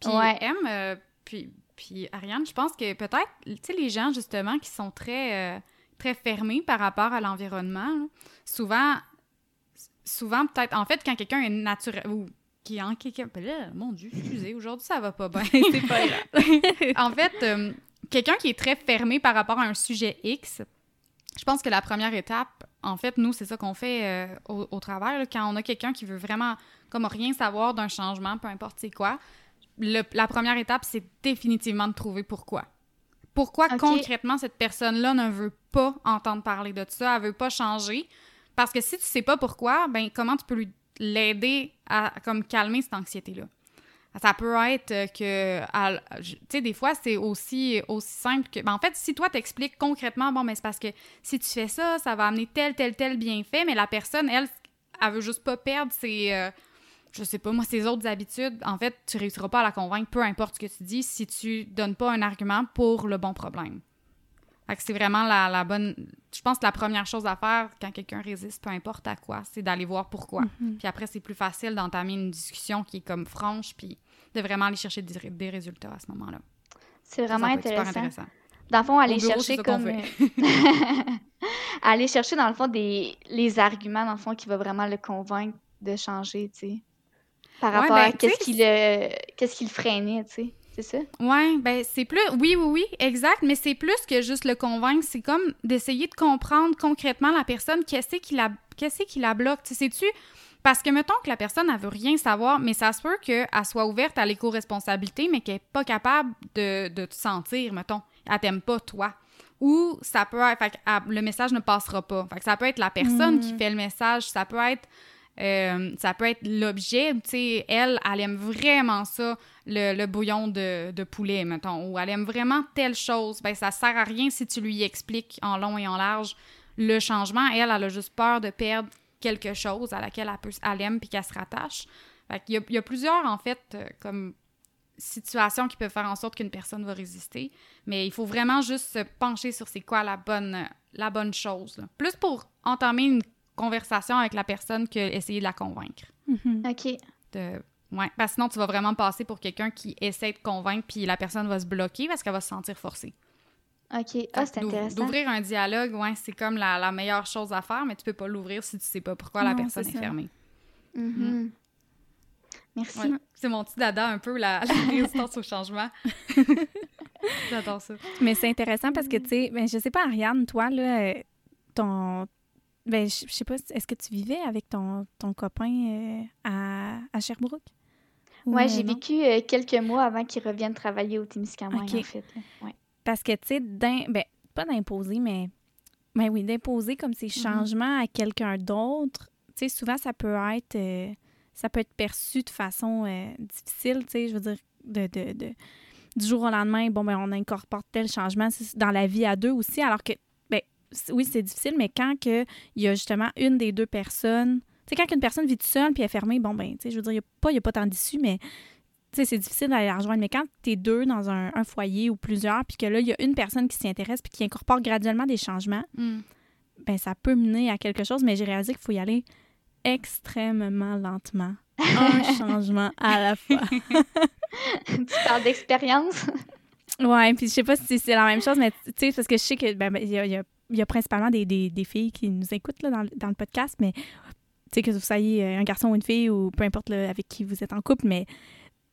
Puis M, euh, puis, puis Ariane, je pense que peut-être, tu sais, les gens, justement, qui sont très, euh, très fermés par rapport à l'environnement, souvent, souvent, peut-être, en fait, quand quelqu'un est naturel, ou qui est en quelqu'un, ben là, mon Dieu, excusez, aujourd'hui, ça va pas bien, c'est pas grave. en fait, euh, quelqu'un qui est très fermé par rapport à un sujet X, je pense que la première étape, en fait, nous, c'est ça qu'on fait euh, au, au, travail, quand on a quelqu'un qui veut vraiment, comme rien savoir d'un changement, peu importe c'est quoi, la première étape, c'est définitivement de trouver pourquoi. Pourquoi concrètement cette personne-là ne veut pas entendre parler de ça, elle veut pas changer? Parce que si tu sais pas pourquoi, ben comment tu peux l'aider à comme calmer cette anxiété-là? Ça peut être que, tu sais, des fois, c'est aussi, aussi simple que, ben, en fait, si toi t'expliques concrètement, bon, mais c'est parce que si tu fais ça, ça va amener tel, tel, tel bienfait, mais la personne, elle, elle veut juste pas perdre ses, euh, je sais pas, moi, ces autres habitudes, en fait, tu réussiras pas à la convaincre, peu importe ce que tu dis, si tu donnes pas un argument pour le bon problème. Fait que c'est vraiment la, bonne. Je pense que la première chose à faire quand quelqu'un résiste, peu importe à quoi, c'est d'aller voir pourquoi. Mm-hmm. Puis après, c'est plus facile d'entamer une discussion qui est comme franche, puis de vraiment aller chercher des, résultats à ce moment-là. C'est vraiment intéressant. intéressant. Dans le fond, aller chercher comme. Euh, aller chercher, dans le fond, des... les arguments, dans le fond, qui va vraiment le convaincre de changer, tu sais. Par rapport à ben, qu'est-ce qui, le... qu'est-ce qui le freinait, tu sais. C'est ça? Oui, ben c'est plus. Oui, oui, oui, exact, mais c'est plus que juste le convaincre. C'est comme d'essayer de comprendre concrètement la personne, qu'est-ce qui la, qu'est-ce qui la bloque. Tu sais-tu? Parce que mettons que la personne, elle veut rien savoir, mais ça se peut qu'elle soit ouverte à l'éco-responsabilité, mais qu'elle n'est pas capable de, de te sentir, mettons. Elle t'aime pas, toi. Ou ça peut être. Fait, le message ne passera pas. Fait que ça peut être la personne qui mm. fait le message, ça peut être euh, ça peut être l'objet, tu sais, elle, elle aime vraiment ça, le, bouillon de, poulet, mettons, ou elle aime vraiment telle chose. Ben, ça sert à rien si tu lui expliques en long et en large le changement. Elle, elle a juste peur de perdre quelque chose à laquelle elle, peut, elle aime puis qu'elle se rattache. Fait il, y a, il y a plusieurs, en fait, euh, comme situations qui peuvent faire en sorte qu'une personne va résister. Mais il faut vraiment juste se pencher sur c'est quoi la bonne, la bonne chose. Plus pour entamer une conversation avec la personne que essayer de la convaincre. Mm-hmm. OK. De... Ouais, parce que sinon, tu vas vraiment passer pour quelqu'un qui essaie de convaincre, puis la personne va se bloquer parce qu'elle va se sentir forcée. OK. Ah, c'est intéressant. D'ouvrir un dialogue, ouais, c'est comme la, meilleure chose à faire, mais tu peux pas l'ouvrir si tu sais pas pourquoi la personne est, fermée. Mm-hmm. Mm. Merci. C'est mon petit dada un peu, la, résistance au changement. J'adore ça. Mais c'est intéressant parce que, tu sais, ben, je sais pas, Ariane, toi, là, ton, ben, je, sais pas, est-ce que tu vivais avec ton, ton copain euh, à, à, Sherbrooke? Oui, j'ai vécu euh, quelques mois avant qu'il revienne travailler au Témiscamingue, en fait. Ouais. Parce que, tu sais, ben, pas d'imposer, mais ben oui, d'imposer comme ces mm-hmm. changements à quelqu'un d'autre, tu sais, souvent, ça peut être... Euh, ça peut être perçu de façon difficile, tu sais, je veux dire, de, de, de, du jour au lendemain, bon, ben, on incorpore tel changement dans la vie à deux aussi, alors que oui, c'est difficile, mais quand il y a justement une des deux personnes, sais, quand une personne vit toute seule puis est fermée, bon, ben, tu sais, je veux dire, il n'y a, pas, a pas tant d'issue, mais tu sais, c'est difficile d'aller la rejoindre. Mais quand tu es deux dans un, foyer ou plusieurs, puis que là, il y a une personne qui s'y intéresse puis qui incorpore graduellement des changements, mm. ben, ça peut mener à quelque chose, mais j'ai réalisé qu'il faut y aller extrêmement lentement. un changement à la fois. tu parles d'expérience? Ouais, puis je sais pas si c'est la même chose, mais tu sais, parce que je sais que ben, ben il y, a, il y a principalement des, des, filles qui nous écoutent là, dans, dans, le podcast, mais sais, que vous soyez un garçon ou une fille ou peu importe avec qui vous êtes en couple, mais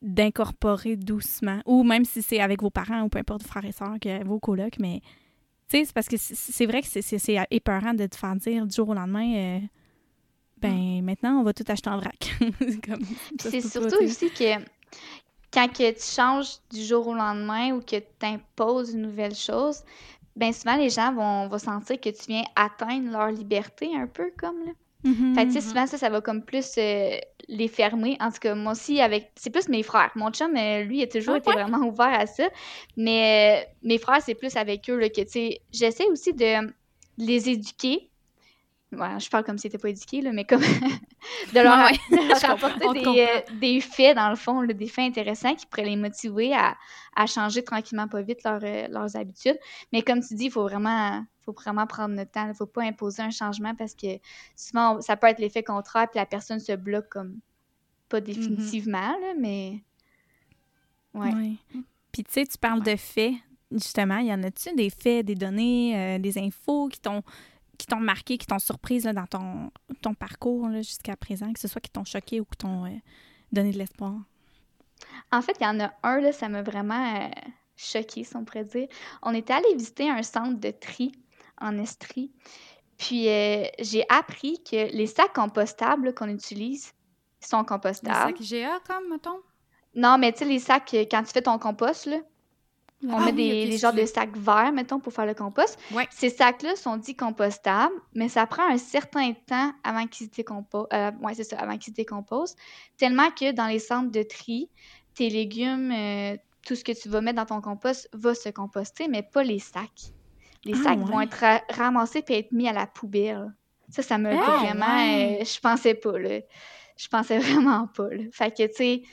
d'incorporer doucement, ou même si c'est avec vos parents ou peu importe vos frères et sœurs, que, vos colocs, mais tu sais, c'est parce que c'est vrai que c'est épeurant de te faire dire du jour au lendemain, euh, ben maintenant, on va tout acheter en vrac. c'est surtout aussi que quand que tu changes du jour au lendemain ou que tu imposes une nouvelle chose, ben souvent les gens vont, vont sentir que tu viens atteindre leur liberté un peu comme là. Mm-hmm, fait tu sais, mm-hmm. souvent, ça, ça va comme plus euh, les fermer. En tout cas, moi aussi, avec... c'est plus mes frères. Mon chum, euh, lui, a toujours ah été vraiment ouvert à ça. Mais euh, mes frères, c'est plus avec eux là, que, tu sais, j'essaie aussi de les éduquer je parle comme si t'étais pas éduqué, là, mais comme de leur, apporter euh, des, faits, dans le fond, des faits intéressants qui pourraient les motiver à, changer tranquillement pas vite euh, leurs habitudes. Mais comme tu dis, il faut vraiment, faut vraiment prendre le temps. Il ne faut pas imposer un changement parce que souvent, ça peut être l'effet contraire, puis la personne se bloque comme pas mm-hmm. définitivement, mais. Ouais. Puis tu sais, tu parles de faits, justement. Y en a-tu des faits, des données, euh, des infos qui t'ont qui t'ont marqué, qui t'ont surprise dans ton, ton parcours jusqu'à présent, que ce soit qui t'ont choqué ou qui t'ont euh, donné de l'espoir? En fait, il y en a un, là, ça m'a vraiment euh, choqué, si on pourrait dire. On était allé visiter un centre de tri en Estrie. Puis euh, j'ai appris que les sacs compostables qu'on utilise sont compostables. Les sacs GA, comme, mettons? Non, mais tu sais, les sacs, quand tu fais ton compost, là, on ah met des, genres de sacs verts, mettons, pour faire le compost. Ces sacs-là sont dits compostables, mais ça prend un certain temps avant qu'ils se décomposent. Euh, c'est ça, avant qu'ils se décomposent. Tellement que dans les centres de tri, tes légumes, euh, tout ce que tu vas mettre dans ton compost va se composter, mais pas les sacs. Les ah, sacs vont être ramassés et être mis à la poubelle. Ça, ça me ah, vraiment. Euh, je pensais pas, là. Je pensais vraiment pas, là. Fait que, tu sais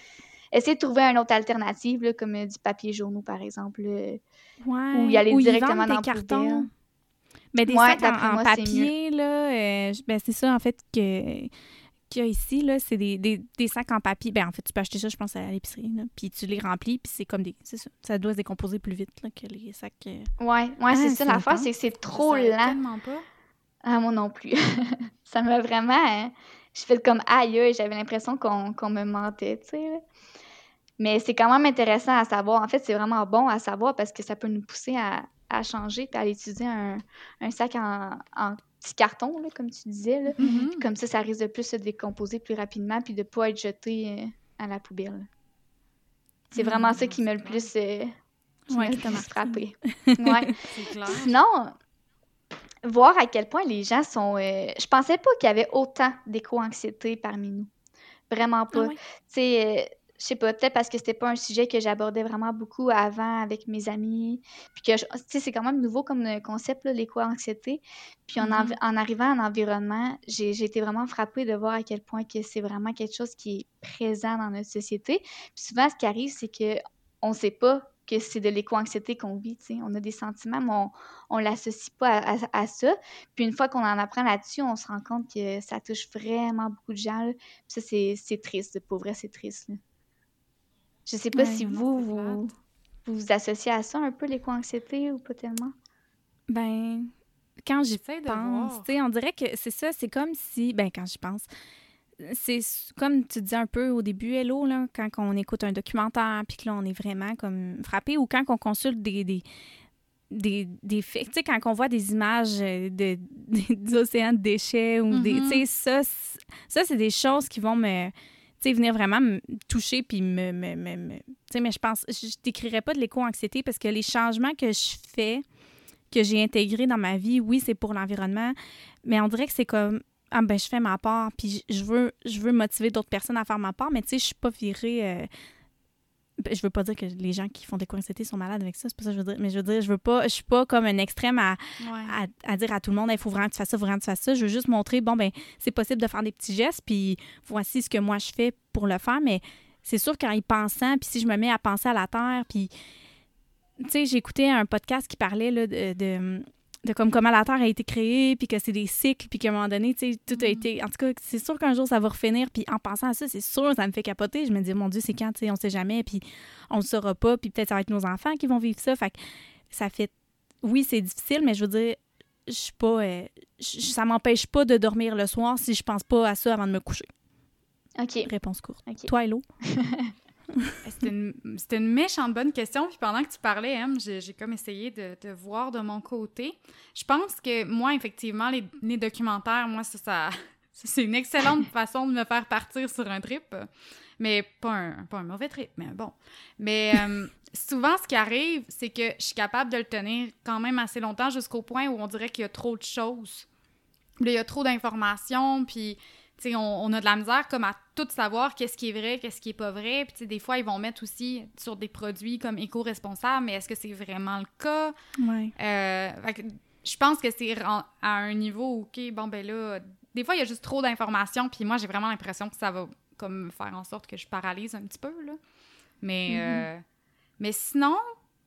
essayer de trouver une autre alternative, comme euh, du papier jaune, par exemple. ouais. Ou y aller directement dans le carton. Mais des sacs en, papier, là, euh, ben c'est ça, en fait, que qu'il y a ici, là, c'est des, des, des, sacs en papier. Ben, en fait, tu peux acheter ça, je pense, à l'épicerie, Puis tu les remplis, puis c'est comme des... C'est ça. Ça doit se décomposer plus vite, là, que les sacs... Euh. Ouais, ouais, c'est ah, ça. L'affaire, c'est que c'est trop lent. tellement pas. Ah, moi non plus. ça m'a vraiment... Hein, je fais comme aïe, j'avais l'impression qu'on me mentait, tu sais, mais c'est quand même intéressant à savoir. En fait, c'est vraiment bon à savoir parce que ça peut nous pousser à, changer et à utiliser un, sac en, petit carton, comme tu disais. Mm-hmm. Comme ça, ça risque de plus se décomposer plus rapidement puis de ne pas être jeté euh, à la poubelle. C'est vraiment ça qui m'a le plus, euh, frappé. ouais. Sinon, voir à quel point les gens sont. Euh, je pensais pas qu'il y avait autant d'éco-anxiété parmi nous. Vraiment pas. Ah tu sais, je sais pas, peut-être parce que c'était pas un sujet que j'abordais vraiment beaucoup avant avec mes amis. Puis que, tu sais, c'est quand même nouveau comme euh, concept, l'éco-anxiété. Puis en, mm-hmm. en, arrivant en environnement, j'ai été vraiment frappée de voir à quel point que c'est vraiment quelque chose qui est présent dans notre société. Puis souvent, ce qui arrive, c'est que on sait pas que c'est de l'éco-anxiété qu'on vit, tu sais. On a des sentiments, mais on ne l'associe pas à, ça. Puis une fois qu'on en apprend là-dessus, on se rend compte que ça touche vraiment beaucoup de gens. Puis ça, c'est triste. Pour vrai, c'est triste. Je sais pas si vous, vous, vous associez à ça un peu, l'éco-anxiété ou pas tellement? Ben, quand j'y pense, on dirait que c'est ça, c'est comme si, ben quand j'y pense, c'est comme tu disais un peu au début, Hello, là, quand on écoute un documentaire, puis que là, on est vraiment comme frappé, ou quand on consulte des, des des, des faits. Tu sais, quand on voit des images de, des océans de déchets ou des. Mm-hmm. Tu sais, ça, ça c'est des choses qui vont me venir vraiment me toucher puis me. me, me, mais je pense, je décrirais pas de l'éco-anxiété parce que les changements que je fais, que j'ai intégrés dans ma vie, oui, c'est pour l'environnement, mais on dirait que c'est comme. Ah ben je fais ma part, puis je veux, je veux motiver d'autres personnes à faire ma part, mais tu sais, je suis pas virée. Euh, je veux pas dire que les gens qui font des co-anxiété sont malades avec ça, c'est pas ça que je veux dire. Mais je veux dire, je veux pas, je suis pas comme un extrême à, à, dire à tout le monde, il faut vraiment que tu fasses ça, faut vraiment que tu fasses ça. Je veux juste montrer, bon, ben, c'est possible de faire des petits gestes, puis voici ce que moi je fais pour le faire. Mais c'est sûr qu'en y pensant, puis si je me mets à penser à la Terre, puis, tu sais, j'ai écouté un podcast qui parlait là, de de comme comment la Terre a été créée, puis que c'est des cycles, puis qu'à un moment donné, tu sais, tout a mm. été... En tout cas, c'est sûr qu'un jour, ça va refinir, puis en pensant à ça, c'est sûr, ça me fait capoter. Je me dis, mon Dieu, c'est quand, tu sais, on sait jamais, puis on le saura pas, puis peut-être ça va être nos enfants qui vont vivre ça. Fait que ça fait... Oui, c'est difficile, mais je veux dire, je suis pas... Euh, ça m'empêche pas de dormir le soir si je pense pas à ça avant de me coucher. OK. Réponse courte. Toi, Hello? C'était une, une, méchante bonne question. Puis pendant que tu parlais, hein, j'ai comme essayé de, de, voir de mon côté. Je pense que moi, effectivement, les, les documentaires, moi, ça, ça, c'est une excellente façon de me faire partir sur un trip. Mais pas un, pas un mauvais trip, mais bon. Mais euh, souvent, ce qui arrive, c'est que je suis capable de le tenir quand même assez longtemps jusqu'au point où on dirait qu'il y a trop de choses. il y a trop d'informations, puis on, on, a de la misère comme à tout savoir qu'est-ce qui est vrai, qu'est-ce qui est pas vrai. Puis des fois, ils vont mettre aussi sur des produits comme éco-responsables, mais est-ce que c'est vraiment le cas? Ouais. Euh, je pense que c'est à un niveau, OK, bon, ben là, des fois, il y a juste trop d'informations, puis moi, j'ai vraiment l'impression que ça va comme faire en sorte que je paralyse un petit peu, là. Mais, mm-hmm. euh, mais sinon,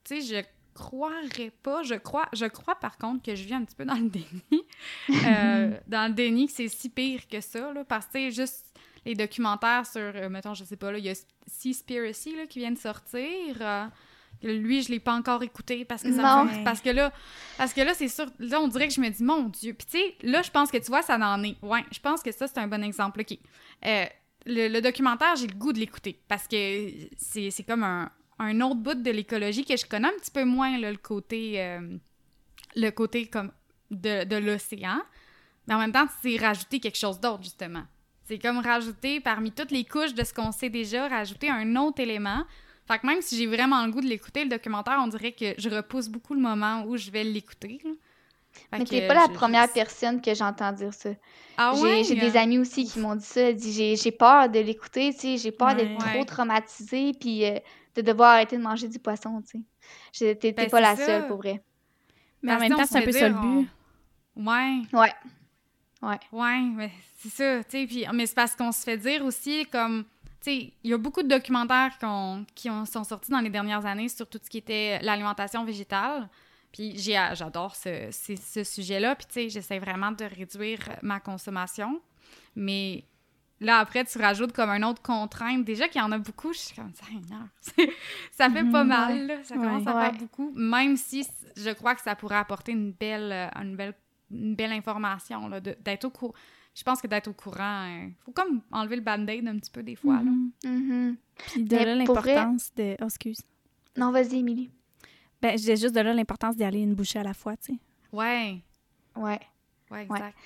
tu sais, je croirais pas. Je crois, je crois par contre que je vis un petit peu dans le déni. Euh, dans le déni que c'est si pire que ça, là, parce que juste les documentaires sur, euh, mettons, je sais pas, là, il y a Seaspiracy là, qui vient de sortir. Lui, je l'ai pas encore écouté parce que ça parce que là parce que là c'est sûr là on dirait que je me dis mon dieu. Puis tu sais, là je pense que tu vois ça en est. Ouais, je pense que ça c'est un bon exemple. OK. Euh, le, documentaire, j'ai le goût de l'écouter parce que c'est comme un, un, autre bout de l'écologie que je connais un petit peu moins le côté euh, le côté comme de, de l'océan. Mais en même temps, c'est rajouter quelque chose d'autre justement. C'est comme rajouter parmi toutes les couches de ce qu'on sait déjà, rajouter un autre élément fait que même si j'ai vraiment le goût de l'écouter, le documentaire, on dirait que je repousse beaucoup le moment où je vais l'écouter. Mais t'es pas la première personne que j'entends dire ça. Ah J'ai des amis aussi qui m'ont dit ça. J'ai peur de l'écouter, tu sais, j'ai peur d'être trop traumatisée puis euh, de devoir arrêter de manger du poisson, tu sais. T'es ben, pas la seule pour vrai. Mais en même temps, c'est un peu ça le but. Ouais. Ouais. Ouais. Ouais, mais c'est ça, tu sais. Puis, mais c'est parce qu'on se fait dire aussi comme il y a beaucoup de documentaires qui, ont, sont sortis dans les dernières années sur tout ce qui était l'alimentation végétale. Puis j'adore ce, ce sujet-là. Puis, tu sais, j'essaie vraiment de réduire ma consommation. Mais là, après, tu rajoutes comme un autre contrainte. Déjà qu'il y en a beaucoup, je suis comme, ça, ça fait pas mhm, mal, là. Ça commence à faire beaucoup. Même si je crois que ça pourrait apporter une belle, une belle, une belle information, d'être au courant je pense que d'être au courant, il euh, faut comme enlever le band-aid un petit peu des fois. Mm -hmm. Puis de là l'importance de. Oh, excuse. Non, vas-y, Émilie. Ben, je disais juste de là l'importance d'y aller une bouchée à la fois, tu sais. Ouais. Ouais. Ouais, exact.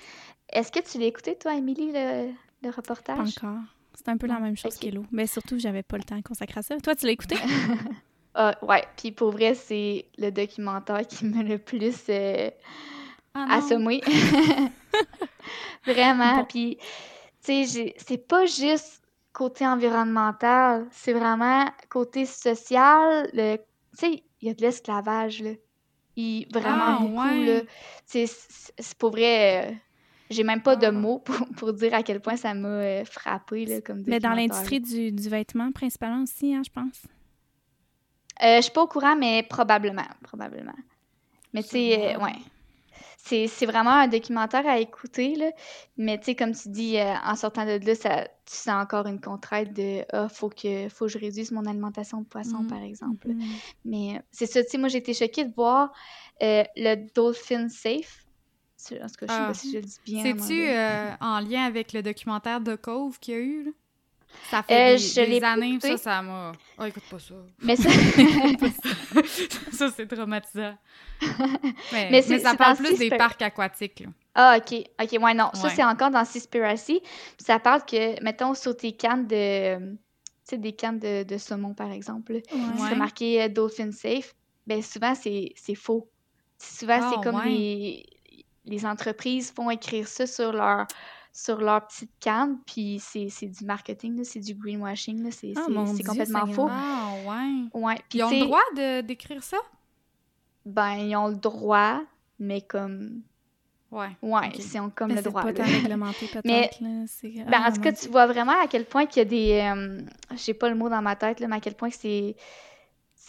Est-ce que tu l'as écouté, toi, Émilie, le, le, reportage? Pas encore. C'est un peu la même chose okay. Mais surtout, j'avais pas le temps à consacrer à ça. Toi, tu l'as écouté? uh, ouais. Puis pour vrai, c'est le documentaire qui m'a le plus euh, ah assommé. Vraiment. Puis, tu sais, c'est pas juste côté environnemental, c'est vraiment côté social. Tu sais, il y a de l'esclavage, là. Il, vraiment ah, beaucoup, là. C'est pour vrai. Euh, j'ai même pas de ah. mots pour, pour, dire à quel point ça m'a euh, frappé, là, comme Mais dans l'industrie du, du, vêtement, principalement aussi, hein, je pense. Euh, je suis pas au courant, mais probablement. Probablement. Mais tu sais, ouais c'est vraiment un documentaire à écouter, là. Mais tu sais, comme tu dis, euh, en sortant de là, ça, tu sens encore une contrainte de « Ah, faut que, faut que je réduise mon alimentation de poisson, par exemple. Mm-hmm. Mais euh, c'est ça, tu sais, moi, j'ai été choquée de voir euh, le Dolphin Safe. En tout cas, je sais pas ah. si je le dis bien. C'est-tu en lien avec le documentaire de Cove qu'il y a eu, là? Ça fait des, des années, ça, ça m'a... Oh, écoute pas ça. Mais ça... ça, c'est traumatisant. Mais, ça parle plus des parcs aquatiques. Là. Ah, OK. OK, ouais, non. Ça, c'est encore dans Seaspiracy. Ça parle que, mettons, sur tes cannes de... Tu sais, des cannes de, de, saumon, par exemple, c'est marqué euh, Dolphin Safe. Ben souvent, c'est faux. Souvent, c'est ah, comme les, les entreprises font écrire ça sur leur sur leur petite canne, puis c'est du marketing, c'est du greenwashing, c'est ah, complètement faux. Ah, ouais. ouais ils ont le droit d'écrire ça? Ben, ils ont le droit, mais comme... Ouais. Ouais, c'est comme le droit. C'est pas réglementé, peut-être. Mais, ben, en ah, tout cas, tu vois vraiment à quel point qu'il y a des... Euh, j'ai pas le mot dans ma tête, là, mais à quel point c'est...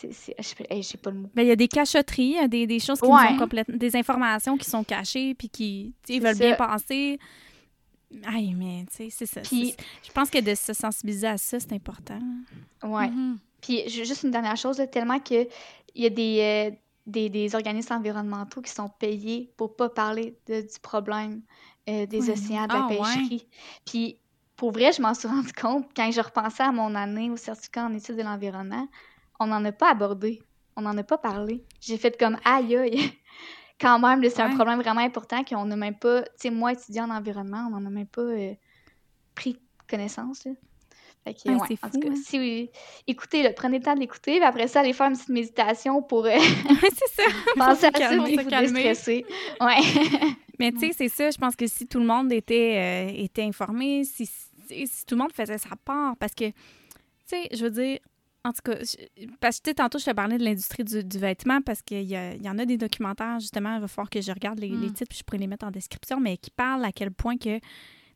J'ai pas le mot. Ben, il y a des cachotteries, des, des choses qui sont complètement... Des informations qui sont cachées, puis qui, veulent bien penser. Aïe, mais tu sais, c'est ça. je pense que de se sensibiliser à ça, c'est important. Oui. Mm-hmm. Puis juste une dernière chose, tellement qu'il y a des, euh, des, des, organismes environnementaux qui sont payés pour pas parler de, du problème euh, des océans, de la ah, pêcherie. Puis pour vrai, je m'en suis rendu compte quand je repensais à mon année au certificat en études de l'environnement, on n'en a pas abordé. On n'en a pas parlé. J'ai fait comme aïe aïe. quand même, c'est un problème vraiment important qu'on n'a même pas, tu sais, moi, étudiant en environnement, on n'en a même pas euh, pris connaissance. Là. Fait que, ouais, en tout cas, hein. si écoutez, prenez le temps de l'écouter, puis après ça, allez faire une petite méditation pour euh, c'est ça. penser à ça. Ouais. Mais tu sais, c'est ça, je pense que si tout le monde était, euh, était informé, si, si, tout le monde faisait sa part, parce que, tu sais, je veux dire, en tout cas, parce que tantôt, je te parlais de l'industrie du, vêtement parce qu'il y, y, en a des documentaires, justement, il va falloir que je regarde les, les, mm. titres, puis je pourrais les mettre en description, mais qui parlent à quel point que, tu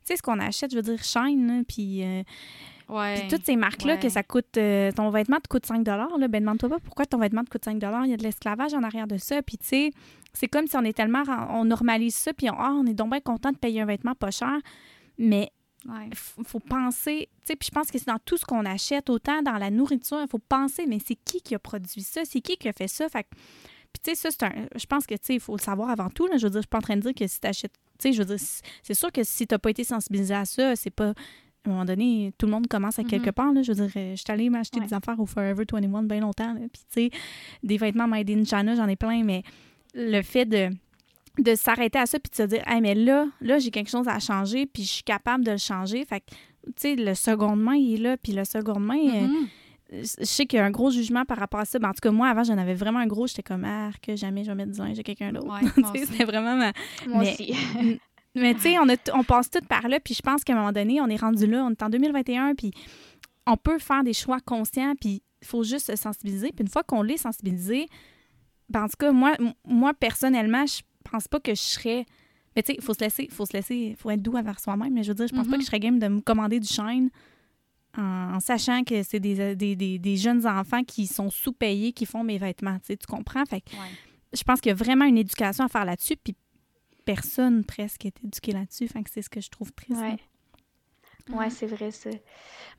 sais, ce qu'on achète, je veux dire, Shine, puis... Euh, puis toutes ces marques-là, que ça coûte. Euh, ton vêtement te coûte 5 là, ben demande-toi pas pourquoi ton vêtement te coûte 5 Il y a de l'esclavage en arrière de ça. Puis tu sais, c'est comme si on est tellement. On normalise ça, puis on, ah, on est donc bien content de payer un vêtement pas cher. Mais il faut penser, tu sais, puis je pense que c'est dans tout ce qu'on achète, autant dans la nourriture, il faut penser, mais c'est qui qui a produit ça? C'est qui qui a fait ça? Fait puis tu sais, ça, c'est un... Je pense que, tu sais, il faut le savoir avant tout, là. Je veux dire, je suis pas en train de dire que si tu achètes... Tu sais, je veux dire, c'est sûr que si tu n'as pas été sensibilisé à ça, c'est pas à un moment donné, tout le monde commence à mm-hmm. quelque part. Là. Je veux dire, je suis allée m'acheter des affaires au Forever 21 bien longtemps. Puis, tu sais, des vêtements Made in China, j'en ai plein, mais le fait de, de s'arrêter à ça puis de se dire, hey, mais là, là j'ai quelque chose à changer, puis je suis capable de le changer. Fait que, tu sais, le second main, il est là, puis le second main. Euh, mm-hmm. je sais qu'il y a un gros jugement par rapport à ça. Ben, en tout cas, moi, avant, j'en avais vraiment un gros. J'étais comme, ah, que jamais je vais mettre du linge à quelqu'un d'autre. C'était vraiment ma. Moi aussi. Mais tu sais, on, on passe tout par là, puis je pense qu'à un moment donné, on est rendu là, on est en 2021, puis on peut faire des choix conscients, puis il faut juste se sensibiliser. Puis une fois qu'on l'est sensibilisé, ben en tout cas, moi, moi personnellement, je pense pas que je serais. Mais tu sais, il faut se laisser, faut se laisser, faut être doux envers soi-même. Mais je veux dire, je pense pas mm-hmm. que je serais game de me commander du shine en, sachant que c'est des, des, des, jeunes enfants qui sont sous-payés, qui font mes vêtements. Tu comprends? Fait que je pense qu'il y a vraiment une éducation à faire là-dessus. Puis personne presque est éduquée là-dessus. Fait que c'est ce que je trouve triste. Ouais. Ouais, c'est vrai ça.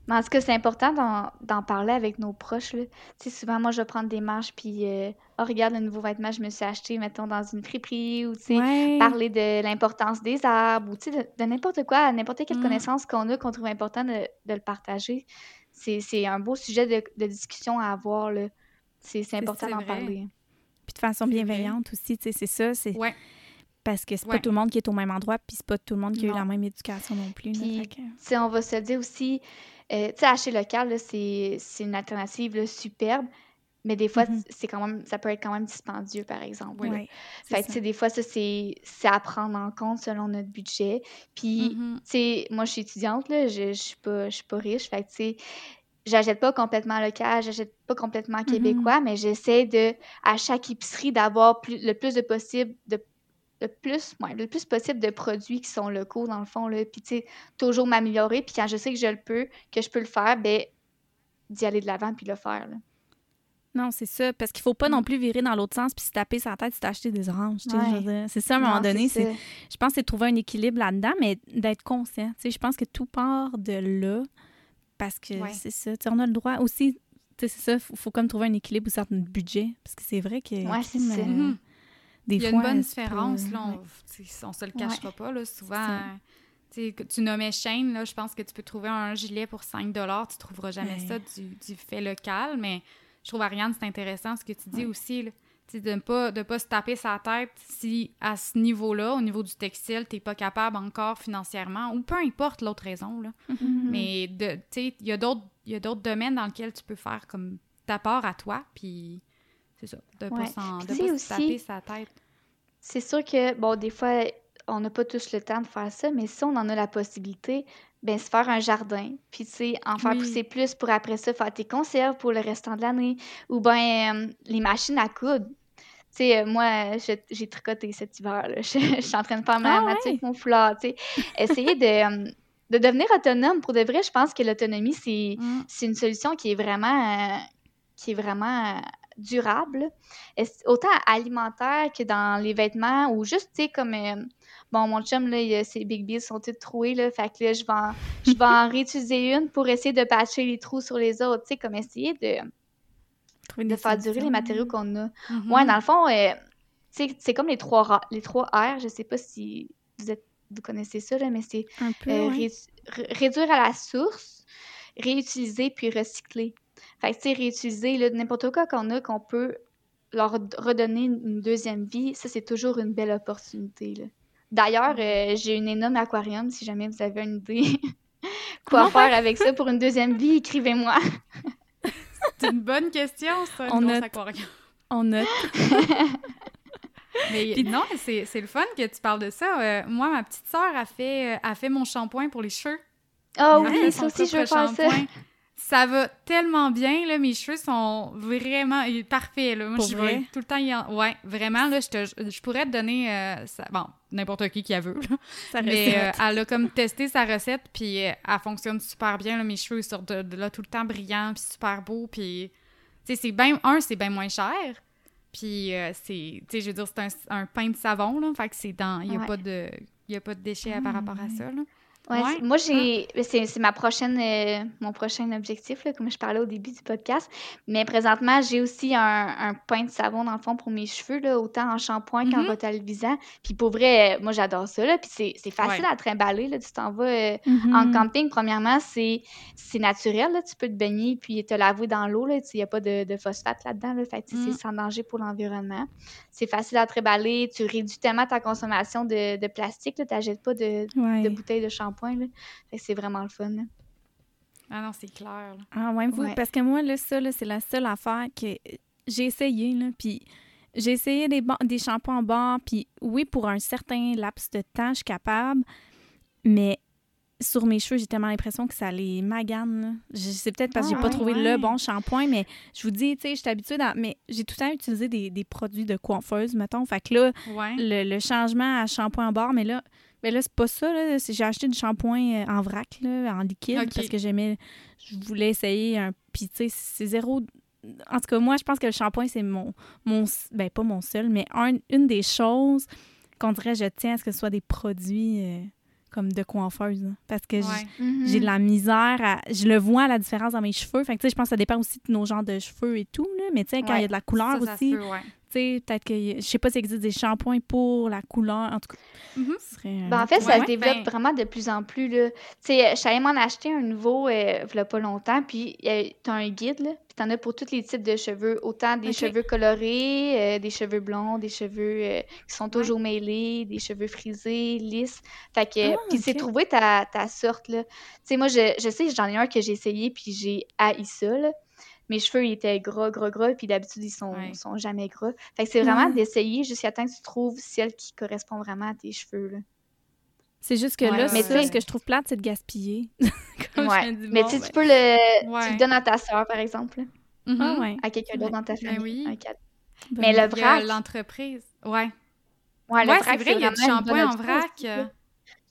Mais en tout cas, c'est important d'en parler avec nos proches. Tu sais, souvent, moi, je vais prendre des marches, puis, euh, oh, regarde le nouveau vêtement que je me suis acheté, mettons, dans une friperie, ou, tu sais, parler de l'importance des arbres, ou, tu sais, de, n'importe quoi, n'importe quelle mm. connaissance qu'on a, qu'on trouve important de, le partager. C'est un beau sujet de, discussion à avoir, là. C'est important d'en parler. Puis de façon bienveillante aussi, tu sais, c'est ça. C'est... Ouais parce que c'est pas tout le monde qui est au même endroit, puis c'est pas tout le monde qui a eu la même éducation non plus. Puis, on va se dire aussi, euh, tu sais, acheter local, c'est une alternative superbe, mais des fois, mm-hmm. c'est quand même, ça peut être quand même dispendieux, par exemple. fait sais, des fois, ça, c'est à prendre en compte selon notre budget. Puis, mm-hmm. tu sais, moi, je suis étudiante, là, je, je suis pas, pas riche, fait tu sais, j'achète pas complètement local, j'achète pas complètement mm-hmm. québécois, mais j'essaie de, à chaque épicerie, d'avoir le plus de possible de le plus, le plus possible de produits qui sont locaux, dans le fond, là, puis, tu sais, toujours m'améliorer, puis quand je sais que je le peux, que je peux le faire, ben d'y aller de l'avant puis le faire, là. Non, c'est ça, parce qu'il faut pas non mm. plus virer dans l'autre sens puis se taper sa tête si t'as acheté des oranges, c'est ça, à un moment donné, je pense que c'est trouver un équilibre là-dedans, mais d'être conscient, je pense que tout part de là, parce que c'est ça, on a le droit aussi, c'est ça, il faut, comme trouver un équilibre entre notre budget, parce que c'est vrai que... Ouais, c'est ça. Il y a une bonne différence, là, on, ne se le cachera pas, là, souvent... tu nommais chaîne, là, je pense que tu peux trouver un gilet pour 5 tu trouveras jamais ça du, fait local, mais je trouve, Ariane, c'est intéressant ce que tu dis aussi, là, de ne pas, de pas se taper sa tête si à ce niveau-là, au niveau du textile, tu n'es pas capable encore financièrement, ou peu importe l'autre raison, là. Mais il y a d'autres domaines dans lesquels tu peux faire comme ta part à toi, puis c'est ça, de ne pas, se taper sa tête. C'est sûr que, bon, des fois, on n'a pas tous le temps de faire ça, mais si on en a la possibilité, ben se faire un jardin, puis tu sais, en faire pousser plus pour après ça faire tes conserves pour le restant de l'année, ou ben euh, les machines à coudre. Tu sais, euh, moi, j'ai tricoté cet hiver, là. Je, suis en train de faire ma ah, avec mon foulard, tu sais. Essayer de, euh, de devenir autonome. Pour de vrai, je pense que l'autonomie, c'est mm. une solution qui est vraiment, qui est vraiment durable, autant alimentaire que dans les vêtements ou juste, tu sais, comme. Euh, bon, mon chum, là, ses Big Bees sont toutes troués, là. Fait que là, je vais en, je vais en réutiliser une pour essayer de patcher les trous sur les autres, tu sais, comme essayer de, de faire durer les matériaux qu'on a. Mm-hmm. Ouais, dans le fond, euh, c'est comme les trois, les trois R. Je sais pas si vous êtes vous connaissez ça, là, mais c'est euh, réduire à la source, réutiliser puis recycler. Fait que, tu sais, réutiliser n'importe quoi qu'on a qu'on peut leur redonner une deuxième vie, ça, c'est toujours une belle opportunité. D'ailleurs, euh, j'ai une énorme aquarium, si jamais vous avez une idée. Quoi faire avec ça pour une deuxième vie, écrivez-moi. c'est une bonne question, ça, On note. aquarium. On note. Mais non, c'est le fun que tu parles de ça. Euh, moi, ma petite sœur a fait, euh, a fait mon shampoing pour les cheveux. Ah oui, ça aussi, je veux faire ça. Ça va tellement bien, là, mes cheveux sont vraiment parfaits. Là. Moi, je vrai? tout le temps... Y Ouais, vraiment, là, je, te... je pourrais te donner... Euh, ça... Bon, n'importe qui qui a veut. Mais elle a comme testé sa recette, puis elle fonctionne super bien. Là. Mes cheveux sortent de, là tout le temps brillants, puis super beaux, puis... Tu sais, c'est bien... Un, c'est bien moins cher. Puis euh, c'est, tu sais, je veux dire, c'est un, pain de savon, là. Fait que c'est dans, il n'y a, pas de, a pas de déchets par rapport à ça, là. Ouais, Moi, j'ai. Ah. C'est ma prochaine, euh, mon prochain objectif, là, comme je parlais au début du podcast. Mais présentement, j'ai aussi un, un, pain de savon, dans le fond, pour mes cheveux, là, autant en shampoing qu'en mm visant. Puis pour vrai, moi, j'adore ça. Là, puis c'est facile à trimballer. Là, tu t'en vas euh, en mm-hmm. camping. Premièrement, c'est naturel. Là, tu peux te baigner puis te laver dans l'eau. Il n'y a pas de, de phosphate là-dedans. Là, fait c'est mm. sans danger pour l'environnement. C'est facile à trimballer. Tu réduis tellement ta consommation de, de plastique. Tu n'achètes pas de, de bouteilles de shampoing c'est vraiment le fun. Ah non, c'est clair. Ah ouais, vous, parce que moi, là, ça, c'est la seule affaire que j'ai essayé, là, puis j'ai essayé des, des shampoings en bord, puis oui, pour un certain laps de temps, je suis capable, mais sur mes cheveux, j'ai tellement l'impression que ça les magane. C'est peut-être parce que j'ai pas ah, trouvé le bon shampoing, mais je vous dis, tu sais, je suis habituée à... Mais j'ai tout le temps utilisé des, des, produits de coiffeuse, mettons. Fait que là, le, le, changement à shampoing en bord, mais là, mais là, c'est pas ça. J'ai acheté du shampoing euh, en vrac, là, en liquide, parce que j'aimais. Je voulais essayer un. Puis, tu sais, c'est zéro. En tout cas, moi, je pense que le shampoing, c'est mon, mon. Ben, pas mon seul, mais une des choses qu'on dirait je tiens à ce que ce soit des produits. Euh, comme de coiffeuse. parce que mm-hmm. j'ai de la misère à. Je le vois la différence dans mes cheveux. Fait que, je pense que ça dépend aussi de nos genres de cheveux et tout. Là. Mais tu sais, quand il y a de la couleur aussi. Peut-être que. Je sais pas s'il existe des shampoings pour la couleur. En tout cas. Mm-hmm. ben, en fait, ça se développe ben vraiment de plus en plus. Tu sais, je suis m'en acheter un nouveau euh, il y a pas longtemps. Puis tu as un guide. Là, puis en as pour tous les types de cheveux. Autant des cheveux colorés, euh, des cheveux blonds, des cheveux euh, qui sont toujours mêlés, des cheveux frisés, lisses. Fait que. Ah, puis c'est trouver ta, ta sorte. Tu sais, moi, je, je sais, j'en ai un que j'ai essayé. Puis j'ai haï ça. Là mes cheveux ils étaient gras, gras, gras, puis d'habitude, ils sont, sont jamais gras. Fait que c'est vraiment d'essayer jusqu'à temps que tu trouves celle qui correspond vraiment à tes cheveux, là. C'est juste que là, mais ce que je trouve plate, c'est de gaspiller. ouais. mais tu peux le... Tu le donnes à ta soeur, par exemple. Mm-hmm. Ah ouais. À quelqu'un d'autre dans ta ben famille. oui. Ben mais le vrac... L'entreprise, ouais. Ouais, ouais c'est vrai, il y a du shampoing en vrac.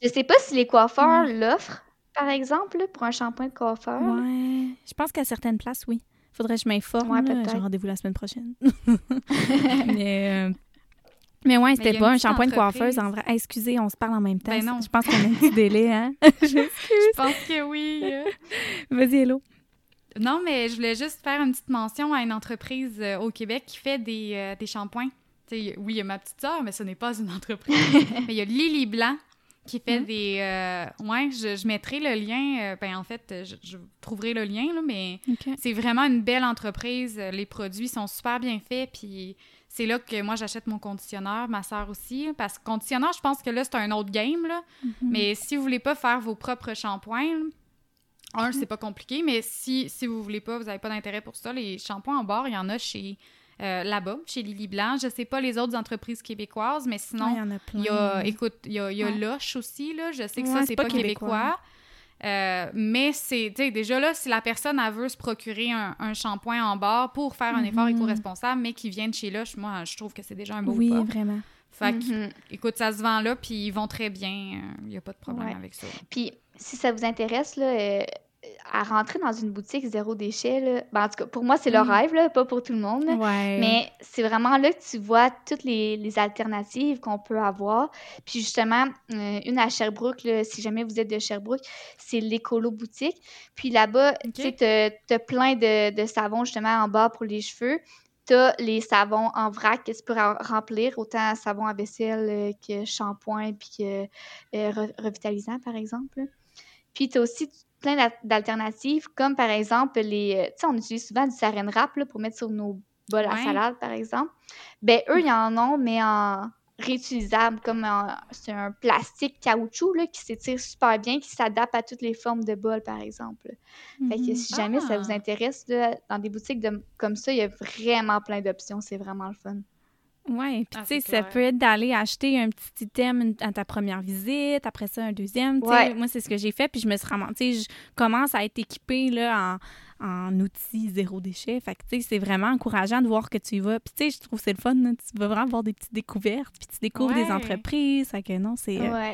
Je sais pas si les coiffeurs l'offrent, par exemple, pour un shampoing de coiffeur. Ouais. Je pense qu'à certaines places, oui. Faudrait que je m'informe. Ouais, J'ai rendez-vous la semaine prochaine. mais, euh... mais ouais, c'était pas un shampoing de coiffeuse en vrai. excusez, on se parle en même temps. Ben non. Je pense qu'on a un petit délai, hein? je pense que oui. Vas-y, Hello. Non, mais je voulais juste faire une petite mention à une entreprise euh, au Québec qui fait des, euh, des shampoings. oui, il y a ma petite soeur, mais ce n'est pas une entreprise. mais il y a Lily Blanc qui fait mm-hmm. des. Euh, ouais, je, je, mettrai le lien. Euh, ben, en fait, je, trouverai le lien, là, mais c'est vraiment une belle entreprise. Les produits sont super bien faits. Puis c'est là que moi, j'achète mon conditionneur, ma soeur aussi. Parce que conditionneur, je pense que là, c'est un autre game. Là. Mm-hmm. Mais si vous voulez pas faire vos propres shampoings, un, c'est pas compliqué, mais si, si vous voulez pas, vous n'avez pas d'intérêt pour ça, les shampoings en bord, il y en a chez euh, là-bas, chez Lily Blanc. Je sais pas les autres entreprises québécoises, mais sinon, il y en a plein. Il y a, écoute, il y a, y a Loche aussi, là. Je sais que ça, c'est pas, québécois. Euh, mais c'est, tu sais, déjà là, si la personne elle veut se procurer un, shampoing en bord pour faire un effort mhm. éco-responsable, mais qui vient de chez Lush, moi, je trouve que c'est déjà un beau Oui, vraiment. Fait que, mhm. écoute, ça se vend là, puis ils vont très bien. Il n'y a pas de problème avec ça. Puis, si ça vous intéresse, là, euh, à rentrer dans une boutique zéro déchet, là, ben, en tout cas, pour moi, c'est le mm. rêve, là, pas pour tout le monde. Mais c'est vraiment là que tu vois toutes les, les alternatives qu'on peut avoir. Puis justement, euh, une à Sherbrooke, si jamais vous êtes de Sherbrooke, c'est l'écolo boutique. Puis là-bas, tu sais, t'as plein de, de savons justement en bas pour les cheveux. T'as les savons en vrac que tu peux remplir, autant savon à vaisselle euh, que shampoing puis que euh, revitalisant, par exemple. Puis tu as aussi plein d'alternatives, comme par exemple les. Euh, tu sais, on utilise souvent du saran wrap pour mettre sur nos bol à salade, par exemple. Ben, eux, ils en ont, mais en réutilisable, comme c'est un plastique caoutchouc là, qui s'étire super bien, qui s'adapte à toutes les formes de bol, par exemple. Fait que si jamais ça vous ah! intéresse, dans des boutiques de, comme ça, il y a vraiment plein d'options. C'est vraiment le fun. Oui, puis ah, tu sais, ça peut être d'aller acheter un petit item à ta première visite, après ça un deuxième. Moi, c'est ce que j'ai fait, puis je me suis ramassée. Je commence à être équipée là, en, en outils zéro déchet. Fait que tu sais, c'est vraiment encourageant de voir que tu y vas. Puis tu sais, je trouve c'est le fun. Tu vas vraiment avoir des petites découvertes, puis tu découvres des entreprises. Fait que non, c'est. Euh,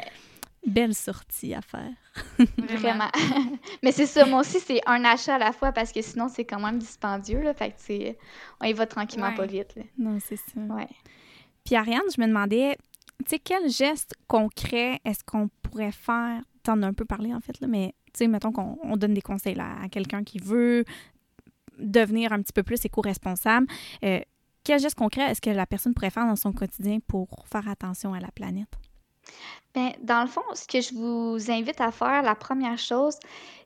belle sortie à faire. Vraiment. Mais c'est ça, moi aussi, c'est un achat à la fois parce que sinon, c'est quand même dispendieux. Là, fait que on y va tranquillement pas vite. Non, c'est ça. Ouais. Puis Ariane, je me demandais, tu sais, quel geste concret est-ce qu'on pourrait faire? T'en as un peu parlé, en fait, là, mais tu sais, mettons qu'on donne des conseils à quelqu'un qui veut devenir un petit peu plus éco-responsable. Euh, quel geste concret est-ce que la personne pourrait faire dans son quotidien pour faire attention à la planète? Bien, dans le fond, ce que je vous invite à faire, la première chose,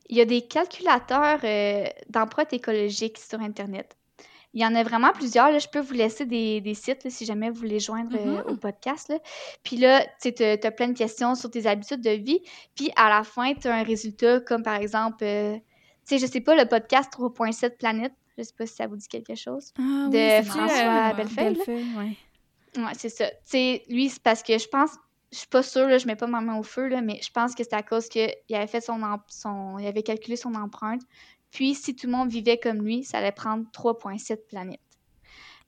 il y a des calculateurs euh, d'empreintes écologiques sur Internet. Il y en a vraiment plusieurs. Je peux vous laisser des, sites si jamais vous voulez joindre euh, mm-hmm. au podcast. Puis là, tu as, plein de questions sur tes habitudes de vie. Puis à la fin, tu as un résultat comme par exemple, euh, tu sais, je sais pas, le podcast 3.7 Planète. Je sais pas si ça vous dit quelque chose. Ah de François Bellefeuille. ouais. ouais c'est ça. Tu sais, lui, c'est parce que je pense je suis pas sûre, là, je mets pas ma main au feu, là, mais je pense que c'est à cause qu'il avait fait son, son, il avait calculé son empreinte. Puis, si tout le monde vivait comme lui, ça allait prendre 3,7 planètes.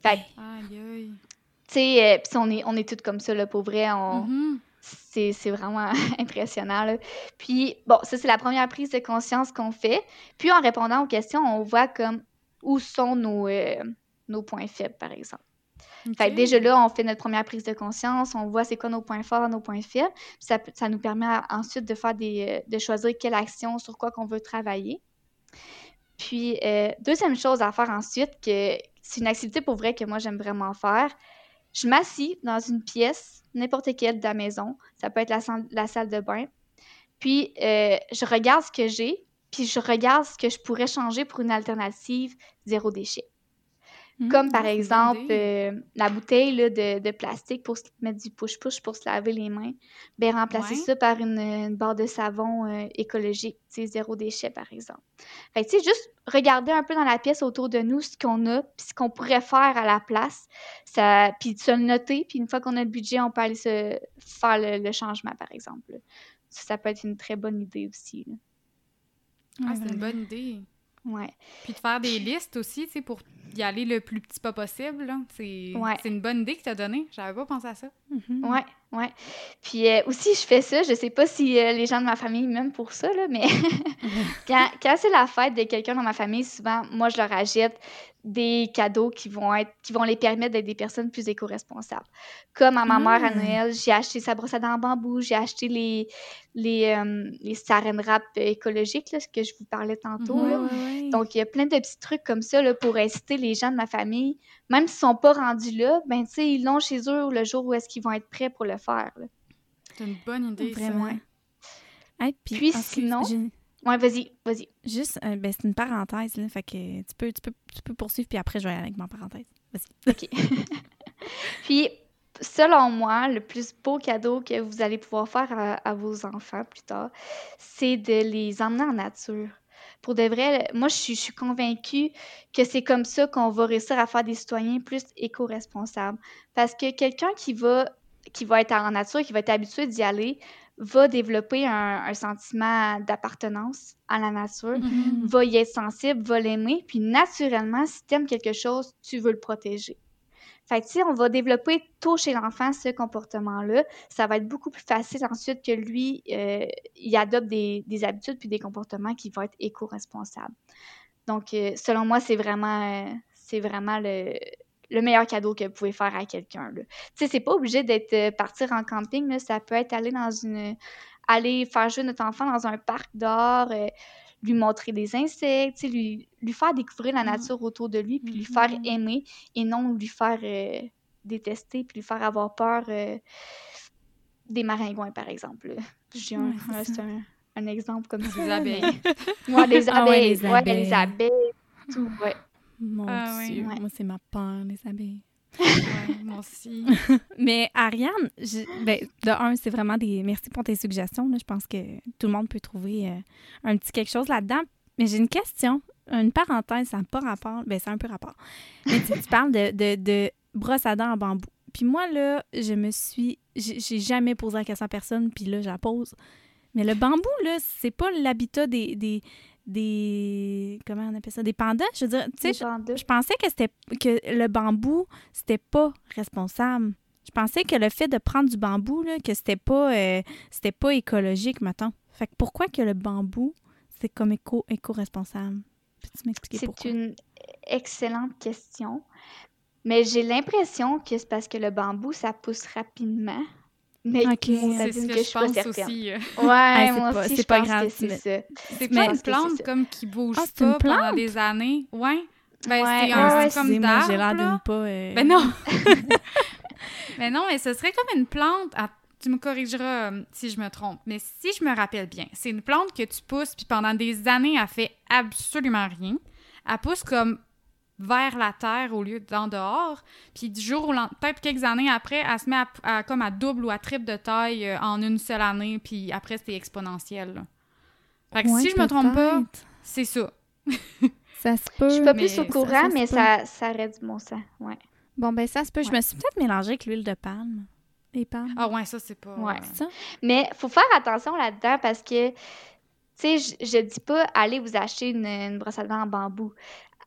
Fait tu sais, euh, on est, on est toutes comme ça, là, pour vrai. Mm-hmm. C'est vraiment impressionnant. Puis, bon, ça, c'est la première prise de conscience qu'on fait. Puis, en répondant aux questions, on voit comme où sont nos, euh, nos points faibles, par exemple. Fait déjà là, on fait notre première prise de conscience, on voit c'est quoi nos points forts, nos points faibles. Ça, ça nous permet ensuite de faire des, euh, de choisir quelle action, sur quoi qu'on veut travailler. Puis, euh, deuxième chose à faire ensuite, que c'est une activité pour vrai que moi j'aime vraiment faire. Je m'assis dans une pièce, n'importe quelle de la maison. Ça peut être la, la salle de bain. Puis, euh, je regarde ce que j'ai, puis je regarde ce que je pourrais changer pour une alternative zéro déchet. Mmh, Comme par exemple euh, la bouteille de, plastique pour se mettre du push-push pour se laver les mains. Ben, remplacer ça par une, barre de savon euh, écologique, zéro déchet par exemple. Fait que, juste regarder un peu dans la pièce autour de nous ce qu'on a, puis ce qu'on pourrait faire à la place, ça, puis se le noter, puis une fois qu'on a le budget, on peut aller se faire le, changement par exemple. Ça, peut être une très bonne idée aussi. Ah, c'est une bonne idée. Ouais. Puis de faire des listes aussi, tu sais, pour y aller le plus petit pas possible. C'est une bonne idée que tu as donnée. J'avais pas pensé à ça. Mm-hmm. Ouais, ouais. Puis euh, aussi, je fais ça. Je sais pas si euh, les gens de ma famille m'aiment pour ça, là, mais quand, quand c'est la fête de quelqu'un dans ma famille, souvent, moi, je leur achète des cadeaux qui vont être qui vont les permettre d'être des personnes plus éco-responsables. Comme à ma mère à mmh. Noël, j'ai acheté sa brosse à dents en bambou, j'ai acheté les les, euh, les saran wrap écologiques, là, ce que je vous parlais tantôt. Mmh, Donc, il y a plein de petits trucs comme ça là, pour inciter les gens de ma famille, même s'ils sont pas rendus là, ben tu sais, ils l'ont chez eux le jour où est-ce qu'ils vont être prêts pour le faire. C'est une bonne idée, Vraiment. ça. puis, sinon... Ouais, vas-y, vas-y. Juste, euh, ben, c'est une parenthèse, là. Fait que tu peux, tu peux, tu peux poursuivre, puis après, je vais aller avec ma parenthèse. Vas-y. OK. puis, selon moi, le plus beau cadeau que vous allez pouvoir faire à, vos enfants plus tard, c'est de les emmener en nature. Pour de vrai, moi, je suis, je suis convaincue que c'est comme ça qu'on va réussir à faire des citoyens plus éco-responsables. Parce que quelqu'un qui va, qui va être en nature, qui va être habitué d'y aller, va développer un, sentiment d'appartenance à la nature, mm-hmm. va y être sensible, va l'aimer, puis naturellement, si tu aimes quelque chose, tu veux le protéger. Fait que, si on va développer tôt chez l'enfant ce comportement-là, ça va être beaucoup plus facile ensuite que lui, euh, il adopte des, habitudes puis des comportements qui vont être éco-responsables. Donc, euh, selon moi, c'est vraiment, euh, c'est vraiment le, le meilleur cadeau que vous pouvez faire à quelqu'un. Tu sais, c'est pas obligé d'être euh, partir en camping, là. ça peut être aller dans une aller faire jouer notre enfant dans un parc d'or, euh, lui montrer des insectes, lui, lui faire découvrir la mmh. nature autour de lui, puis lui faire mmh. aimer et non lui faire euh, détester, puis lui faire avoir peur des maringouins, par exemple. J'ai un, un, exemple comme ça. Des abeilles. Moi, des abeilles. Ouais, les abeilles. Tout, ouais. Mon Ah, Dieu, ouais. moi, c'est ma peur, les abeilles. Ouais, moi aussi. Mais Ariane, je- ben, de un, c'est vraiment des. Merci pour tes suggestions. là. Je pense que tout le monde peut trouver euh, un petit quelque chose là-dedans. Mais j'ai une question, une parenthèse, ça n'a pas rapport. Ben, c'est un peu rapport. Mais tu sais, tu parles de, de, de brosse à dents en bambou. Puis moi, là, je me suis. J'ai j'ai jamais posé la question à personne, puis là, je la pose. Mais le bambou, là, c'est pas l'habitat des, des. Des. Comment on appelle ça? Des pandas? Je veux dire, tu sais, je- pensais que c'était que le bambou, c'était pas responsable. Je pensais que le fait de prendre du bambou, là, que c'était pas euh, c'était pas écologique, mettons. Fait que pourquoi que le bambou, c'est comme éco, éco-responsable? Peux-tu m'expliquer C'est une excellente question. Mais j'ai l'impression que c'est parce que le bambou, ça pousse rapidement. Mais Ok. moi, ça C'est ce que que je pense certaine. aussi. Ouais, c'est moi pas- aussi, c'est je pas pense grave, que c'est mais- ça. C'est Mais- pas une plante comme qui bouge Ah, une pas pendant des années. Ouais. Ben, Ouais, c'est un ouais, c'est comme Excusez-moi, j'ai l'air d'arbre. là. d'une pas... euh, Ben non! mais non, mais ce serait comme une plante. ah, tu me corrigeras euh, si je me trompe. Mais si je me rappelle bien, c'est une plante que tu pousses, puis pendant des années, elle fait absolument rien. Elle pousse comme vers la terre au lieu d'en dehors. Puis du jour au lendemain, peut-être quelques années après, elle se met à, à- comme à double ou à triple de taille euh, en une seule année. Puis après, c'est exponentiel. là. Fait que ouais, si je me trompe pas, c'est ça. Ça se peut. Je suis pas mais plus au ça- courant, ça mais ça, ça aurait du bon sens. Ouais. Bon, ben ça se peut. Je me suis peut-être mélangée avec l'huile de palme. Les palmes. Ah ouais, ça, c'est pas... Ouais. euh, C'est ça? Mais faut faire attention là-dedans parce que, tu sais, je, je dis pas allez vous acheter une, une brosse à dents en bambou.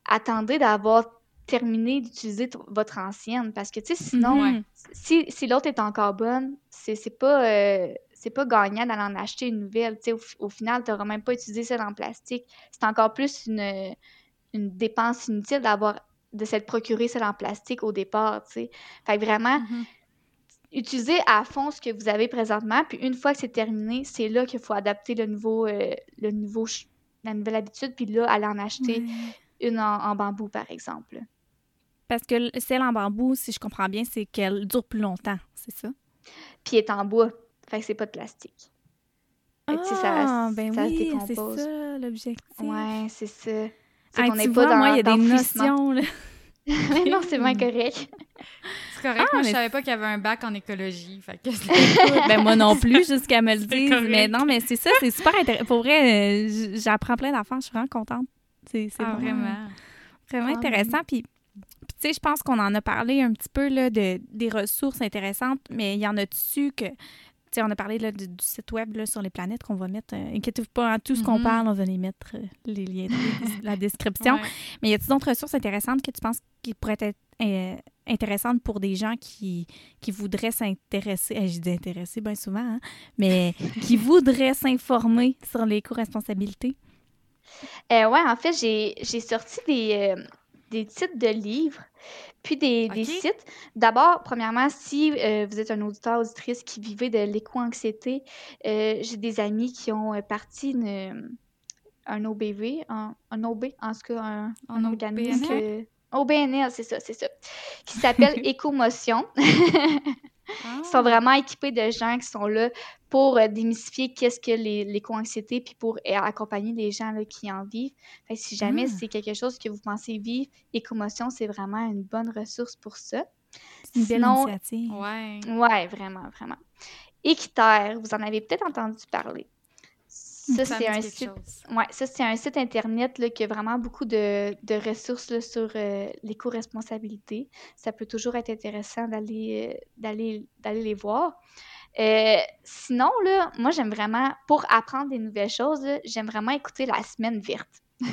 Attendez d'avoir terminé d'utiliser votre ancienne parce que, tu sais, sinon, Mhm. si, si l'autre est encore bonne, c'est c'est pas, euh, c'est pas gagnant d'aller en acheter une nouvelle. Tu sais, au, au final, tu n'auras même pas utilisé celle en plastique. C'est encore plus une, une dépense inutile d'avoir de s'être procuré celle en plastique au départ, tu sais. Fait que vraiment, Mhm. utilisez à fond ce que vous avez présentement, puis une fois que c'est terminé, c'est là qu'il faut adapter le nouveau, euh, le nouveau, la nouvelle habitude, puis là, aller en acheter. Une en, en bambou, par exemple. Parce que celle en bambou, si je comprends bien, c'est qu'elle dure plus longtemps, c'est ça? Puis elle est en bois, fait que c'est pas de plastique. Fait que, tu sais, ça- Ah, ben ça oui, c'est ça l'objectif. Ouais, c'est ça. C'est Hey, qu'on tu n'est vois, pas dans moi, il y a des notions, là. Mais non, c'est bien correct. C'est correct. Ah, moi, je mais- savais pas qu'il y avait un bac en écologie. Fait que ben moi non plus, jusqu'à me le dire. Mais non, mais c'est ça, c'est super intéressant. Pour vrai, euh, j'apprends plein d'affaires, je suis vraiment contente. C'est Ah, vraiment, vraiment. vraiment Ah, intéressant. Puis, puis tu sais, je pense qu'on en a parlé un petit peu là, de, des ressources intéressantes, mais il y en a dessus que. Tu sais, on a parlé là, du, du site web là, sur les planètes qu'on va mettre. euh, Inquiétez-vous pas, hein, tout ce qu'on Mhm. parle, on va les mettre euh, les liens dans la description. Ouais. Mais y a-t-il d'autres ressources intéressantes que tu penses qui pourraient être euh, intéressantes pour des gens qui, qui voudraient s'intéresser, eh, je dis intéresser bien souvent, hein, mais qui voudraient s'informer sur l'éco-responsabilité? Euh, ouais, en fait, j'ai j'ai sorti des, euh, des titres de livres, puis des, des sites. D'abord, premièrement, si euh, vous êtes un auditeur, auditrice qui vivait de l'éco-anxiété, euh, j'ai des amis qui ont parti une, un OBV, un, un OB, en tout cas, un, Un organisme. OBNL, c'est ça, c'est ça. Qui s'appelle Écomotion. Ah. Ils sont vraiment équipés de gens qui sont là pour euh, démystifier qu'est-ce que les- l'éco-anxiété, puis pour euh, accompagner les gens là, qui en vivent. Fait que si jamais Ah. c'est quelque chose que vous pensez vivre, Écomotion, c'est vraiment une bonne ressource pour ça. C'est une belle Sinon- initiative. Ouais. Ouais, vraiment, vraiment. Équiterre, vous en avez peut-être entendu parler. Ça, Ça c'est un site. Ouais, ça, c'est un site internet là, qui a vraiment beaucoup de, de ressources là, sur euh, l'éco-responsabilité. Ça peut toujours être intéressant d'aller euh, d'aller d'aller les voir. Euh, sinon, là, moi, j'aime vraiment, pour apprendre des nouvelles choses, j'aime vraiment écouter la semaine verte.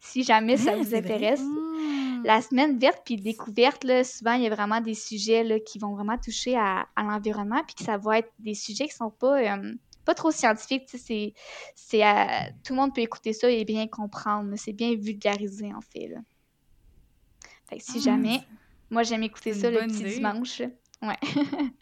si jamais ça Ah, vous intéresse. Hmm. La semaine verte puis découverte, là, souvent, il y a vraiment des sujets là, qui vont vraiment toucher à, à l'environnement, puis que ça va être des sujets qui sont pas, euh, pas trop sais, C'est, c'est, euh, tout le monde peut écouter ça et bien comprendre. là. C'est bien vulgarisé, en fait. Là. Fait que si Ah, jamais, moi, j'aime écouter ça le petit idée. dimanche. Ouais.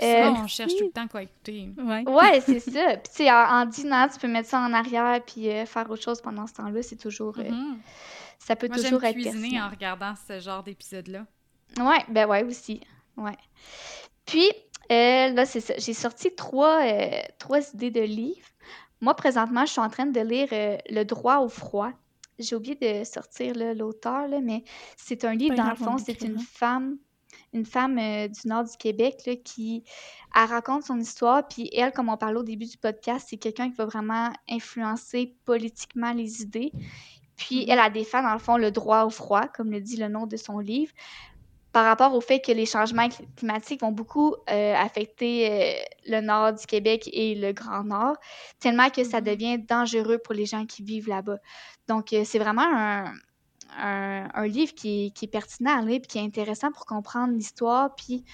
Souvent, Euh, on cherche tout le temps quoi écouter. Ouais. ouais, c'est ça. Puis, tu sais, en, en dînant, tu peux mettre ça en arrière puis euh, faire autre chose pendant ce temps-là. C'est toujours... euh, Mhm. Ça peut Moi, j'aime toujours être cuisiner pertinent. en regardant ce genre d'épisode-là. Ouais, ben ouais aussi. Ouais. Puis, euh, là, c'est ça. J'ai sorti trois, euh, trois idées de livres. Moi, présentement, je suis en train de lire euh, Le droit au froid j'ai oublié de sortir l'auteur, mais c'est un livre, dans le fond, c'est une femme une femme euh, du nord du Québec là, qui elle raconte son histoire. Puis elle, comme on parlait au début du podcast, c'est quelqu'un qui va vraiment influencer politiquement les idées. Puis mm-hmm. elle a défend, dans le fond, le droit au froid, comme le dit le nom de son livre, par rapport au fait que les changements climatiques vont beaucoup euh, affecter euh, le nord du Québec et le Grand Nord, tellement que ça mm-hmm. devient dangereux pour les gens qui vivent là-bas. Donc, c'est vraiment un, un, livre qui, est pertinent à lire, puis qui est intéressant pour comprendre l'histoire, puis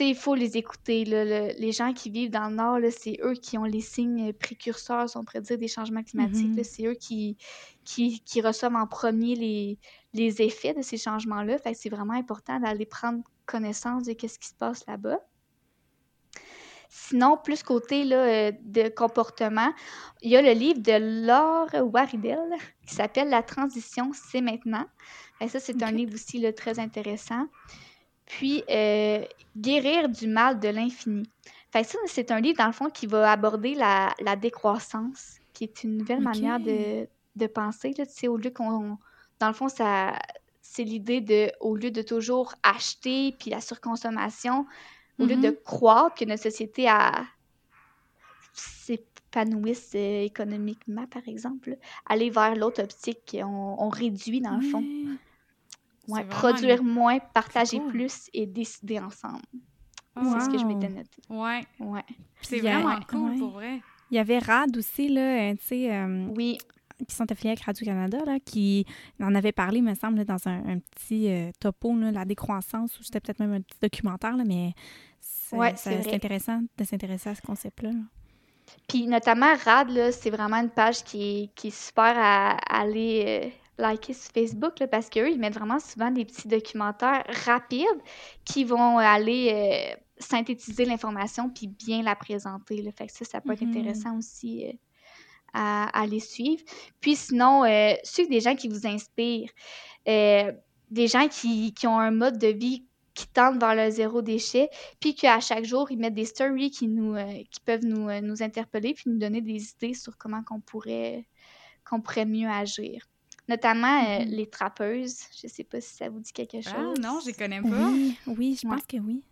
il faut les écouter. les gens qui vivent dans le Nord, c'est eux qui ont les signes précurseurs, si on pourrait dire, des changements climatiques. Mm-hmm. C'est eux qui, qui, reçoivent en premier les, les effets de ces changements-là. Fait c'est vraiment important d'aller prendre connaissance de ce qui se passe là-bas. Sinon, plus côté là, euh, de comportement, il y a le livre de Laure Waridel qui s'appelle La transition, c'est maintenant. Et ça, c'est un livre aussi là, très intéressant. Puis, euh, Guérir du mal de l'infini. ça, c'est un livre, dans le fond, qui va aborder la, décroissance, qui est une nouvelle manière de, de penser. Là, au lieu qu'on. Dans le fond, ça, c'est l'idée de, au lieu de toujours acheter, puis la surconsommation, au lieu de mm-hmm. croire que notre société s'épanouisse euh, économiquement, par exemple, aller vers l'autre optique, on, on, réduit dans le fond. Ouais, produire moins, partager plus et décider ensemble. C'est ce que je m'étais noté. Ouais. Ouais. C'est vraiment cool, pour vrai. Il y avait RAD aussi, là, tu sais. Euh, oui qui sont affiliés avec Radio-Canada, qui en avait parlé, me semble, dans un, petit euh, topo, la décroissance, ou c'était peut-être même un petit documentaire, là, mais c'est intéressant de s'intéresser à ce concept-là. Puis notamment RAD, c'est vraiment une page qui est, super à, aller euh, liker sur Facebook parce qu'eux, ils mettent vraiment souvent des petits documentaires rapides qui vont aller euh, synthétiser l'information puis bien la présenter. Là. Fait que ça, ça peut être mm-hmm. intéressant aussi à, les suivre. Puis sinon, euh, suivre des gens qui vous inspirent, euh, des gens qui, ont un mode de vie qui tendent vers le zéro déchet, puis qu'à chaque jour, ils mettent des stories qui, nous, euh, qui peuvent nous, nous interpeller, puis nous donner des idées sur comment qu'on pourrait, qu'on pourrait mieux agir. Notamment mm-hmm. les trappeuses. Je ne sais pas si ça vous dit quelque ah, chose. Ah non, je les connais pas. Oui, je pense que oui.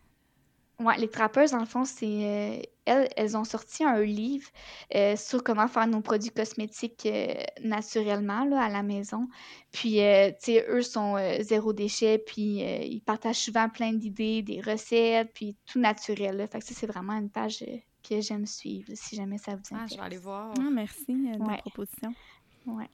Ouais, les trappeuses, dans le fond, c'est. Euh, elles, elles ont sorti un livre euh, sur comment faire nos produits cosmétiques euh, naturellement là, à la maison. Puis, tu sais, eux sont zéro déchet, puis ils partagent souvent plein d'idées, des recettes, puis tout naturel. Là. Fait que ça, c'est vraiment une page que j'aime suivre, si jamais ça vous intéresse. Ah, je vais aller voir. Ah, merci de la proposition. Ouais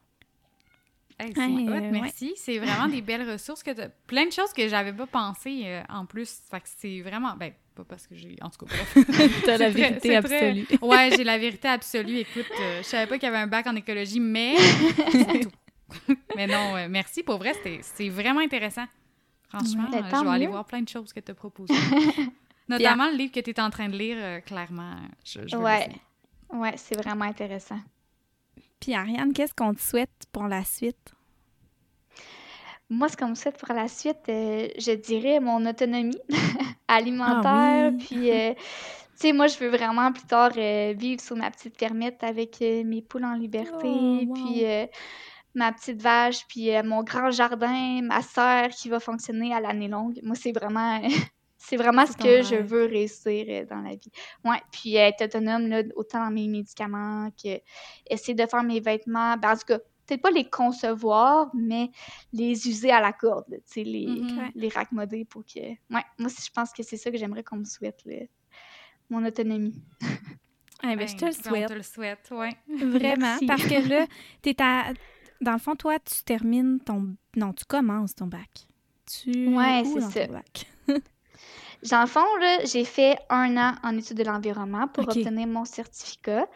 merci. C'est vraiment des belles ressources. que Plein de choses que j'avais pas pensé euh, en plus. Fait que c'est vraiment. Ben, pas parce que j'ai. En tout cas, bref. T'as la vérité absolue. Ouais, j'ai la vérité absolue. Écoute, euh, je savais pas qu'il y avait un bac en écologie, mais. mais non, merci. Pour vrai, c'est vraiment intéressant. Franchement, ben, je vais aller voir plein de choses que tu as proposées. Notamment le livre que tu es en train de lire, euh, clairement. Je, ouais. Ouais, c'est vraiment intéressant. Puis Ariane, qu'est-ce qu'on te souhaite pour la suite? Moi, ce qu'on me souhaite pour la suite, euh, je dirais mon autonomie alimentaire. Ah puis, euh, tu sais, moi, je veux vraiment plus tard euh, vivre sur ma petite fermette avec mes poules en liberté. Oh, puis, ma petite vache, puis mon grand jardin, ma serre qui va fonctionner à l'année longue. Moi, c'est vraiment C'est vraiment ce que je veux réussir euh, dans la vie. Ouais, puis être autonome, là, autant dans mes médicaments que essayer de faire mes vêtements. Ben, en tout cas, peut-être pas les concevoir, mais les user à la corde, tu sais, les, mm-hmm. les raccommodés pour que... Ouais, moi, je pense que c'est ça que j'aimerais qu'on me souhaite, mon autonomie. Eh ben, je te le souhaite. On te le souhaite. Vraiment, parce que là, es à... dans le fond, toi, tu termines ton... Non, tu commences ton bac. Tu... Ouais, c'est ça. Dans le fond, j'ai fait un an en études de l'environnement pour obtenir mon certificat.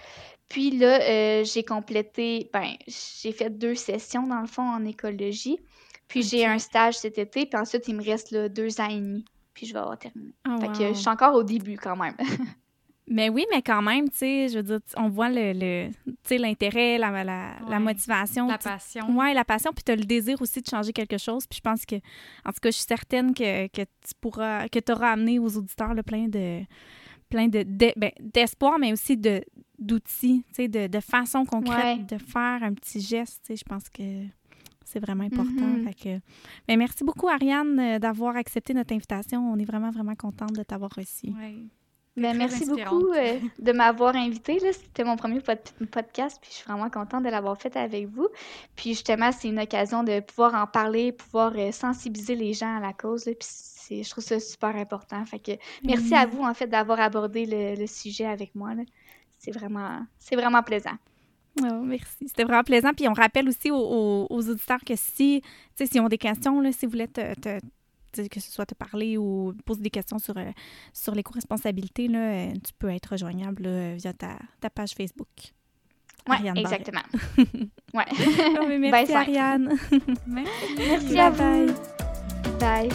Puis là, euh, j'ai complété, ben, j'ai fait deux sessions, dans le fond, en écologie. Puis j'ai un stage cet été, puis ensuite, il me reste là, deux ans et demi. Puis je vais avoir terminé. Oh, fait que je suis encore au début quand même. Mais oui, mais quand même, tu sais, je veux dire, on voit le, le l'intérêt, la, la, la, motivation. La passion. Oui, la passion, puis tu as le désir aussi de changer quelque chose. Puis je pense que, en tout cas, je suis certaine que, que tu pourras, que tu auras amené aux auditeurs le plein de plein de, ben, d'espoir, mais aussi de, d'outils, de, de façon concrète de faire un petit geste. Je pense que c'est vraiment important. Mm-hmm. que, ben, merci beaucoup, Ariane, euh, d'avoir accepté notre invitation. On est vraiment, vraiment contente de t'avoir reçue. Ben, merci beaucoup euh, de m'avoir invité. C'était mon premier podcast, puis je suis vraiment contente de l'avoir fait avec vous. Puis justement, c'est une occasion de pouvoir en parler, pouvoir euh, sensibiliser les gens à la cause. puis je trouve ça super important. Fait que merci à vous, en fait, d'avoir abordé le, sujet avec moi. C'est vraiment, vraiment plaisant. Oh, merci. C'était vraiment plaisant. Puis on rappelle aussi aux, auditeurs que si, s'ils ont des questions, là, si vous voulez te, que ce soit te parler ou poser des questions sur, euh, sur l'éco-responsabilité, euh, tu peux être rejoignable via ta, ta, page Facebook. Oui, exactement. ouais. merci, Ariane. merci. Merci à vous. Bye.